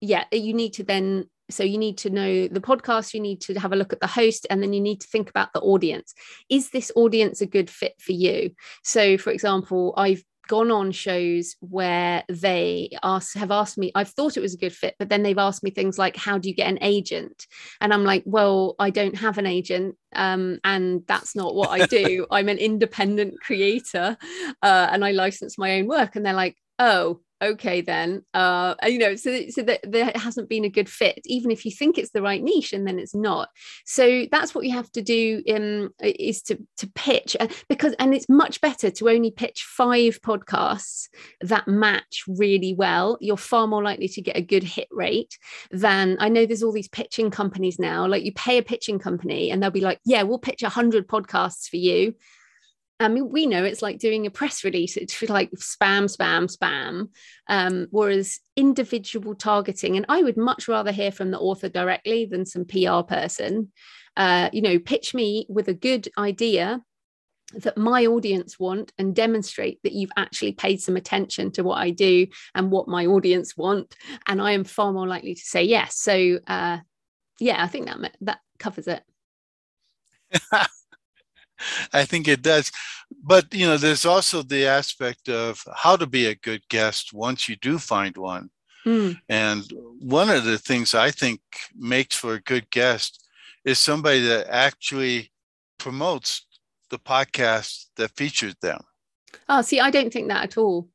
yeah, you need to then so you need to know the podcast you need to have a look at the host and then you need to think about the audience. Is this audience a good fit for you? So for example i've gone on shows where they ask have asked me i've thought it was a good fit but then they've asked me things like how do you get an agent? And i'm like well i don't have an agent um, and that's not what i do. I'm an independent creator uh, and i license my own work. And they're like oh okay then uh you know so, so that there hasn't been a good fit even if you think it's the right niche and then it's not. So that's what you have to do um, is to to pitch uh, because and it's much better to only pitch five podcasts that match really well. You're far more likely to get a good hit rate than i know there's all these pitching companies now like you pay a pitching company and they'll be like yeah we'll pitch 100 podcasts for you I mean, we know it's like doing a press release. It's like spam, spam, spam. Um, whereas individual targeting, and I would much rather hear from the author directly than some PR person. Uh, you know, pitch me with a good idea that my audience want and demonstrate that you've actually paid some attention to what I do and what my audience want. And I am far more likely to say yes. So, uh, yeah, I think that that covers it. I think it does. But you know, there's also the aspect of how to be a good guest once you do find one. Mm. And one of the things I think makes for a good guest is somebody that actually promotes the podcast that features them. Oh, see, I don't think that at all.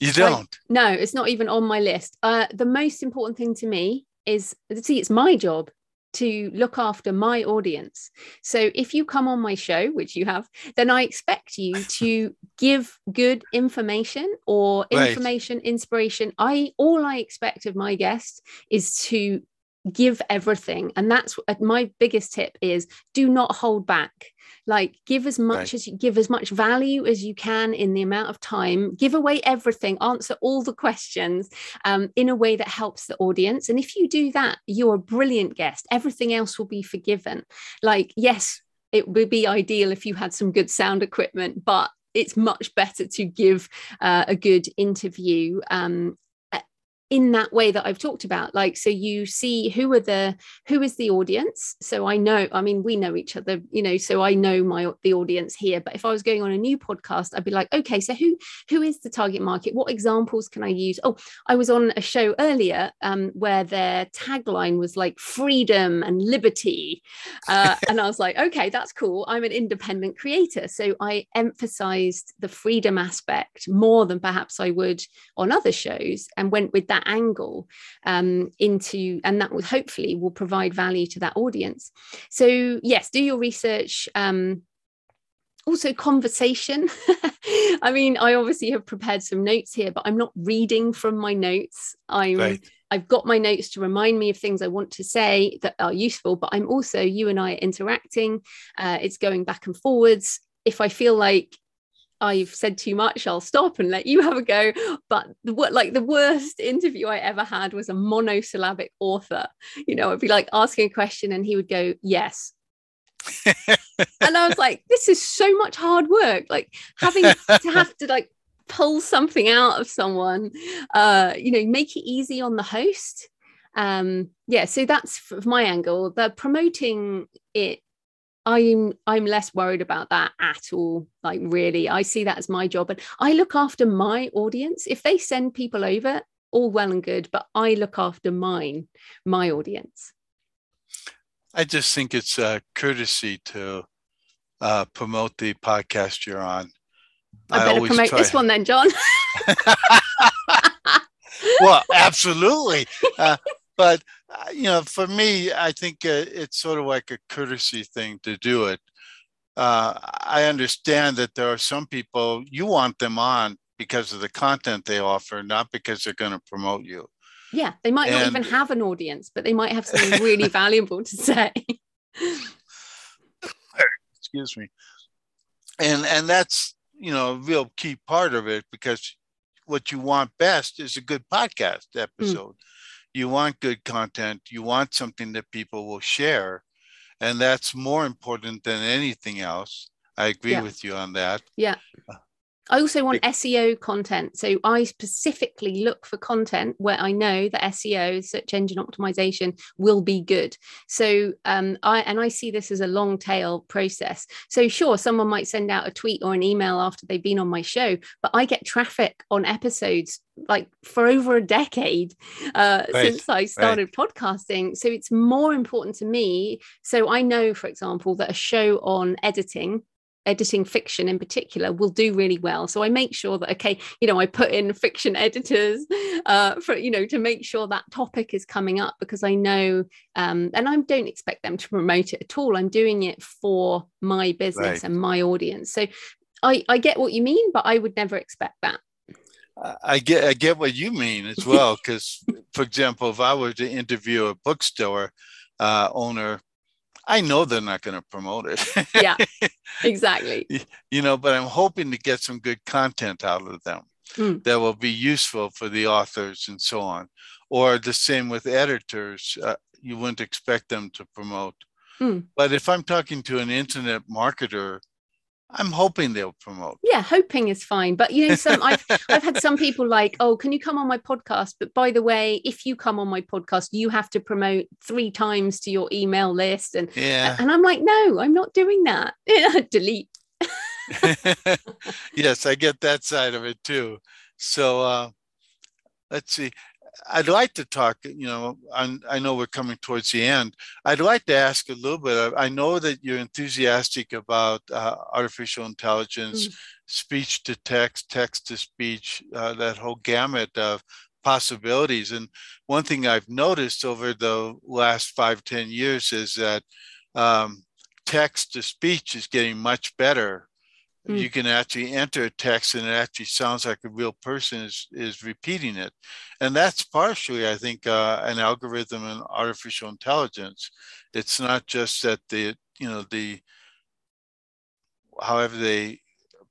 You don't? no, it's not even on my list. Uh, the most important thing to me is see, it's my job to look after my audience. So if you come on my show, which you have, then I expect you to give good information or information, right. inspiration. I all I expect of my guests is to give everything. And that's my biggest tip is do not hold back. Like give as much right. as you give as much value as you can in the amount of time. Give away everything. Answer all the questions um, in a way that helps the audience. And if you do that you're a brilliant guest. Everything else will be forgiven. Like yes it would be ideal if you had some good sound equipment but it's much better to give uh, a good interview um, in that way that I've talked about. Like, so you see who are the who is the audience. So I know, I mean, we know each other, you know, so I know my the audience here. But if I was going on a new podcast, I'd be like, okay, so who who is the target market? What examples can I use? Oh, I was on a show earlier um, where their tagline was like freedom and liberty, uh, and I was like, okay, that's cool. I'm an independent creator, so I emphasized the freedom aspect more than perhaps I would on other shows, and went with that that angle um, into, and that will hopefully will provide value to that audience. So yes, do your research. Um, also conversation i mean i obviously have prepared some notes here but i'm not reading from my notes i'm right. i've got my notes to remind me of things i want to say that are useful but i'm also you and i are interacting uh, it's going back and forwards if i feel like I've said too much, I'll stop and let you have a go. But the, like the worst interview I ever had was a monosyllabic author. You know, I'd be like asking a question and he would go, yes. and I was like, this is so much hard work. Like having to have to like pull something out of someone, uh, you know, make it easy on the host. Um, yeah, so that's my angle. The promoting it I'm I'm less worried about that at all. Like really, I see that as my job, and I look after my audience. If they send people over, all well and good, but I look after mine, my audience. I just think it's a courtesy to uh, promote the podcast you're on. I, I better promote try... this one then, John. well, absolutely. Uh, but you know, for me, I think uh, it's sort of like a courtesy thing to do it. Uh, I understand that there are some people you want them on because of the content they offer, not because they're going to promote you. Yeah, they might and, not even have an audience, but they might have something really valuable to say. Excuse me. And and that's you know a real key part of it because what you want best is a good podcast mm. episode. Mm you want good content you want something that people will share and that's more important than anything else. I agree yeah. with you on that. Yeah I also want SEO content. So I specifically look for content where I know that SEO, search engine optimization, will be good. So um, I and I see this as a long tail process. So sure, someone might send out a tweet or an email after they've been on my show, but I get traffic on episodes like for over a decade uh, right. since I started right. podcasting. So it's more important to me. So I know, for example, that a show on editing editing fiction in particular will do really well. So i make sure that okay you know i put in fiction editors uh, for you know to make sure that topic is coming up because i know um, and i don't expect them to promote it at all. I'm doing it for my business right. and my audience. So I, I get what you mean but i would never expect that. I get I get what you mean as well because, for example, if I were to interview a bookstore uh, owner I know they're not going to promote it. yeah, exactly. you know, but I'm hoping to get some good content out of them mm. that will be useful for the authors and so on. Or the same with editors, uh, you wouldn't expect them to promote. Mm. But if I'm talking to an internet marketer I'm hoping they'll promote. Yeah, hoping is fine. But you know, some I've I've had some people like, oh, can you come on my podcast? But by the way, if you come on my podcast, you have to promote three times to your email list. And yeah. and I'm like, no, I'm not doing that. Delete. yes, I get that side of it too. So uh let's see. I'd like to talk, you know, i i know we're coming towards the end. I'd like to ask a little bit. Of, I know that you're enthusiastic about uh, artificial intelligence, mm. speech to text, text to speech, uh, that whole gamut of possibilities. And one thing I've noticed over the last five ten years is that um, text to speech is getting much better Mm. You can actually enter a text and it actually sounds like a real person is, is repeating it. And that's partially, I think, uh, an algorithm and artificial intelligence. It's not just that the, you know, the, however they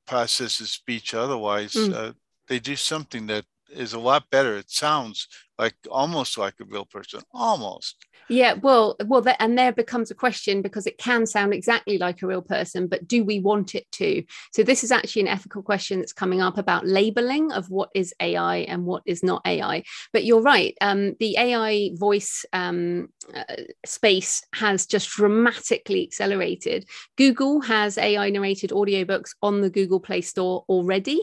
process the speech otherwise, mm. uh, they do something that is a lot better. It sounds like almost like a real person, almost. Yeah, well, well, that, and there becomes a question because it can sound exactly like a real person, but do we want it to? So this is actually an ethical question that's coming up about labeling of what is AI and what is not AI. But you're right, um, the AI voice um, uh, space has just dramatically accelerated. Google has AI narrated audiobooks on the Google Play Store already.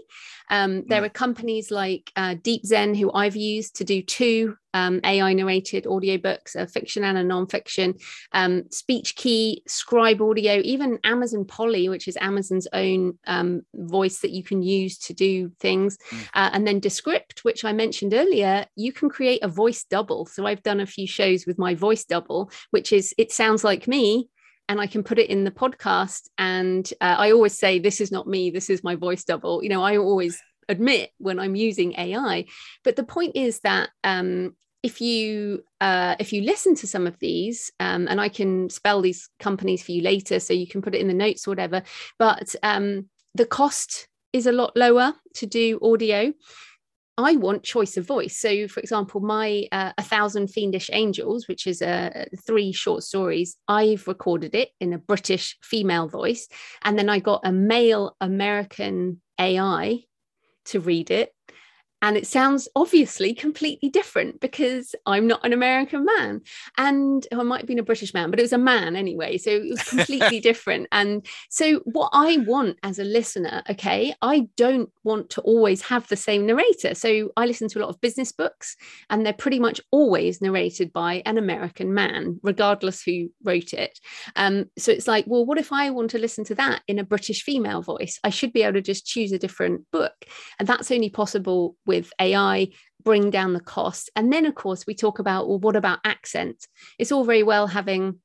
Um, there mm. are companies like uh, DeepZen who I've used to do two um, AI narrated audiobooks, a fiction and a nonfiction, um, Speechki, Scribe Audio, even Amazon Polly, which is Amazon's own um, voice that you can use to do things, mm. uh, and then Descript, which I mentioned earlier. You can create a voice double. So I've done a few shows with my voice double, which is it sounds like me, and I can put it in the podcast. And uh, I always say, This is not me, this is my voice double. You know, I always admit when I'm using AI. But the point is that um, if you uh, if you listen to some of these, um, and I can spell these companies for you later, so you can put it in the notes or whatever. But um, the cost is a lot lower to do audio. I want choice of voice. So, for example, my uh, A Thousand Fiendish Angels, which is uh, three short stories, I've recorded it in a British female voice. And then I got a male American AI to read it. And it sounds obviously completely different because I'm not an American man. And oh, I might have been a British man, but it was a man anyway. So it was completely different. And so, what I want as a listener, okay, I don't want to always have the same narrator. So I listen to a lot of business books, and they're pretty much always narrated by an American man, regardless who wrote it. Um, so it's like, well, what if I want to listen to that in a British female voice? I should be able to just choose a different book. And that's only possible with AI bring down the cost. And then, of course, we talk about, well, what about accent? It's all very well having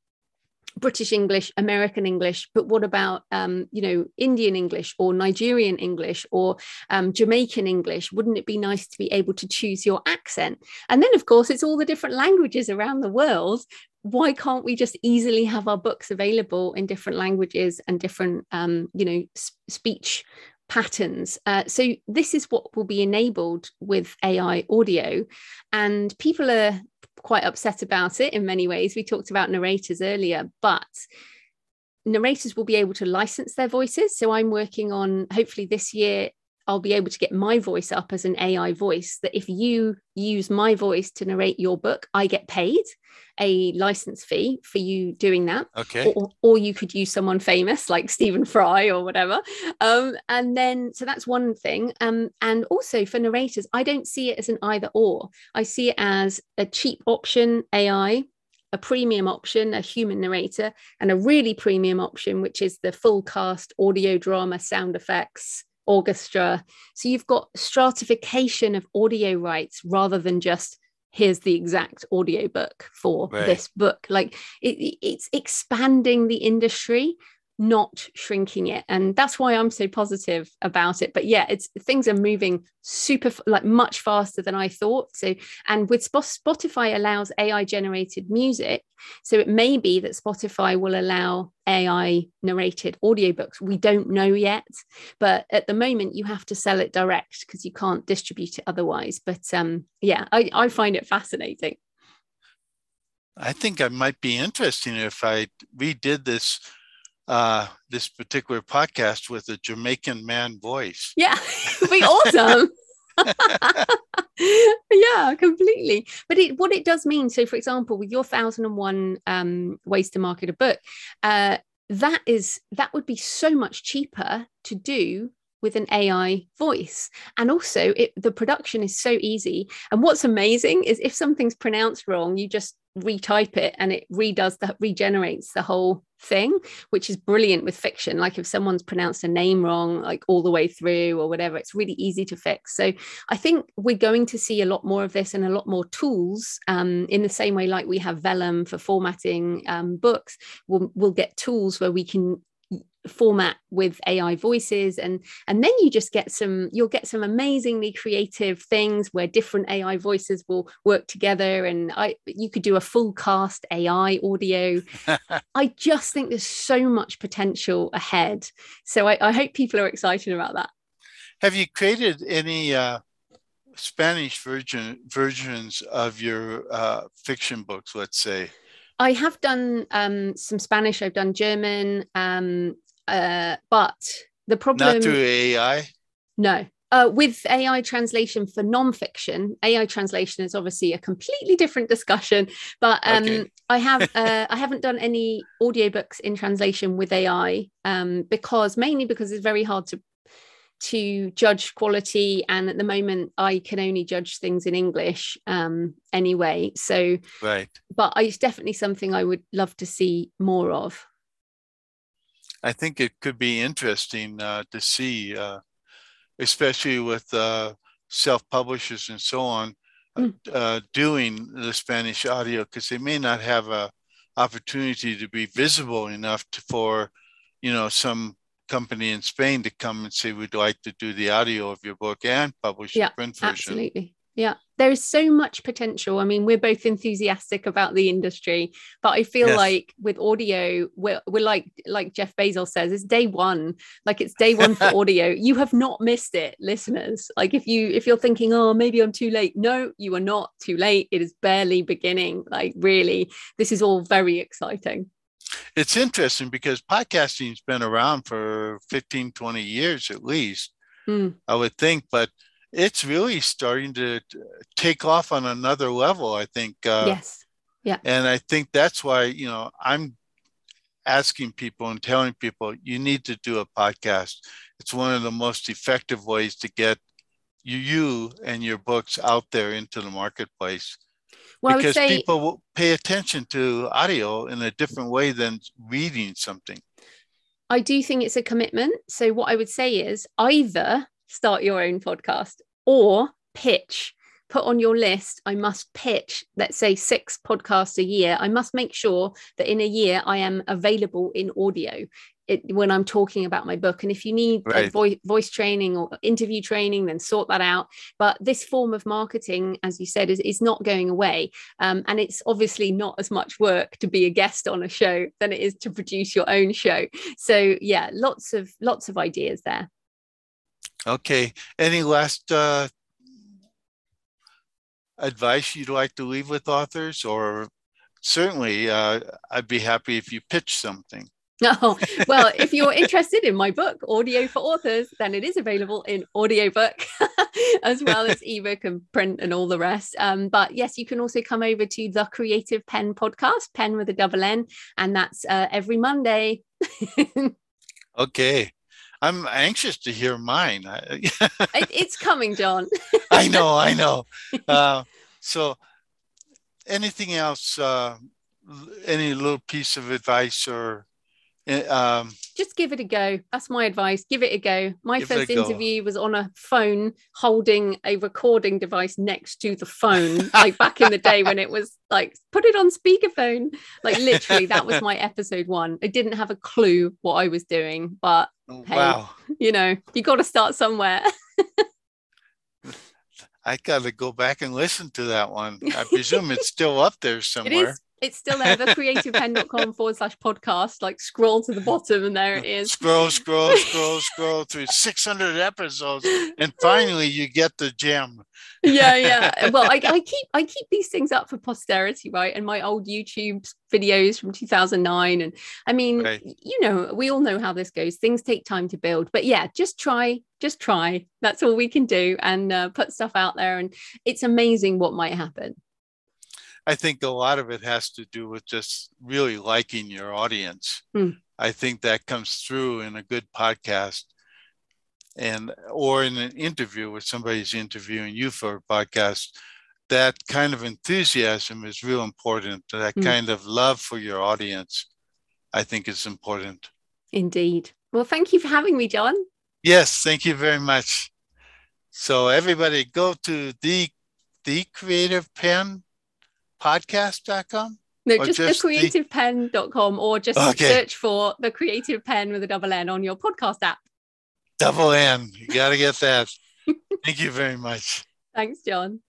British English, American English, but what about um, you know Indian English or Nigerian English or um, Jamaican English? Wouldn't it be nice to be able to choose your accent? And then, of course, it's all the different languages around the world. Why can't we just easily have our books available in different languages and different um, you know speech patterns. Uh, so this is what will be enabled with AI audio, and people are quite upset about it in many ways. We talked about narrators earlier, but narrators will be able to license their voices. So I'm working on hopefully this year I'll be able to get my voice up as an AI voice that if you use my voice to narrate your book, I get paid a license fee for you doing that. Okay. Or, or you could use someone famous like Stephen Fry or whatever. Um, and then, so that's one thing. Um, and also for narrators, I don't see it as an either or. I see it as a cheap option, AI, a premium option, a human narrator, and a really premium option, which is the full cast audio drama, sound effects, orchestra. So you've got stratification of audio rights rather than just here's the exact audiobook for right. this book. Like it, it's expanding the industry not shrinking it. And that's why i'm so positive about it. But yeah it's things are moving super like much faster than i thought. So and with spotify allows ai generated music. So it may be that spotify will allow ai narrated audiobooks. We don't know yet. But at the moment you have to sell it direct because you can't distribute it otherwise. But um yeah i, I find it fascinating. I think i might be interesting if i redid this uh, this particular podcast with a Jamaican man voice. Yeah, it'd be awesome. yeah, completely. But it, what it does mean, so for example, with your thousand and one um, ways to market a book, uh, that is that would be so much cheaper to do with an AI voice. And also, it, the production is so easy. And what's amazing is if something's pronounced wrong, you just retype it and it redoes that regenerates the whole thing which is brilliant with fiction like if someone's pronounced a name wrong like all the way through or whatever it's really easy to fix so i think we're going to see a lot more of this and a lot more tools um, in the same way like we have vellum for formatting um, books we'll, we'll get tools where we can format with AI voices and and then you just get some you'll get some amazingly creative things where different AI voices will work together and I you could do a full cast AI audio. I just think there's so much potential ahead. So I, I, hope people are excited about that. Have you created any uh, Spanish version versions of your uh, fiction books, let's say? I have done um, some Spanish. I've done German, um, uh, but the problem not through AI. No, uh, with AI translation for nonfiction, AI translation is obviously a completely different discussion. But um, okay. I have uh, I haven't done any audiobooks in translation with AI um, because mainly because it's very hard to to judge quality and at the moment i can only judge things in english um, anyway so right but it's definitely something i would love to see more of i think it could be interesting uh, to see uh, especially with uh, self-publishers and so on mm. doing the spanish audio because they may not have a opportunity to be visible enough to, for you know some company in Spain to come and say, we'd like to do the audio of your book and publish yeah, the print version. Absolutely. Yeah, there is so much potential. I mean, we're both enthusiastic about the industry, but I feel yes. like with audio, we're, we're like like Jeff Bezos says, it's day one. Like it's day one for audio. You have not missed it, listeners. Like if you if you're thinking, oh, maybe I'm too late. No, you are not too late. It is barely beginning. Like really, this is all very exciting it's interesting because podcasting's been around for 15 20 years at least mm. i would think but it's really starting to take off on another level i think uh, yes yeah and i think that's why you know i'm asking people and telling people you need to do a podcast it's one of the most effective ways to get you, you and your books out there into the marketplace well, because say, people will pay attention to audio in a different way than reading something. I do think it's a commitment. So, what I would say is either start your own podcast or pitch. Put on your list, I must pitch, let's say six podcasts a year. I must make sure that in a year I am available in audio it, when I'm talking about my book. And if you need right. voice, voice training or interview training, then sort that out. But this form of marketing, as you said, is, is not going away. Um, and it's obviously not as much work to be a guest on a show than it is to produce your own show. So yeah, lots of lots of ideas there. Okay. Any last uh, advice you'd like to leave with authors or certainly uh, I'd be happy if you pitch something. Oh, well, if you're interested in my book, Audio for Authors, then it is available in audiobook as well as ebook and print and all the rest. Um, but yes, you can also come over to the Creative Penn podcast, Penn with a double N, and that's uh, every Monday. okay. I'm anxious to hear mine. it's coming, John. I know, I know. Uh, so, anything else? Uh, any little piece of advice or Eh, um, just give it a go. That's my advice. Give it a go. My first interview go. was on a phone holding a recording device next to the phone, like back in the day when it was like, put it on speakerphone. Like literally, that was my episode one. I didn't have a clue what I was doing, but oh, hey, wow. you know, you got to start somewhere. I got to go back and listen to that one. I presume it's still up there somewhere. It's still there, thecreativepenn.com forward slash podcast. Like scroll to the bottom and there it is. Scroll, scroll, scroll, scroll through 600 episodes. And finally you get the gem. yeah, yeah. Well, I, I keep I keep these things up for posterity, right? And my old YouTube videos from 2009. And I mean, right. you know, we all know how this goes. Things take time to build. But yeah, just try, just try. That's all we can do and uh, put stuff out there. And it's amazing what might happen. I think a lot of it has to do with just really liking your audience. Mm. I think that comes through in a good podcast and or in an interview with somebody's interviewing you for a podcast that kind of enthusiasm is real important that mm. kind of love for your audience i think is important indeed well thank you for having me john yes thank you very much so everybody go to the the creative penn podcast.com? No, just, just thecreativepenn.com or just okay. search for the creative penn with a double N on your podcast app. Double N. You got to get that. Thank you very much. Thanks, John.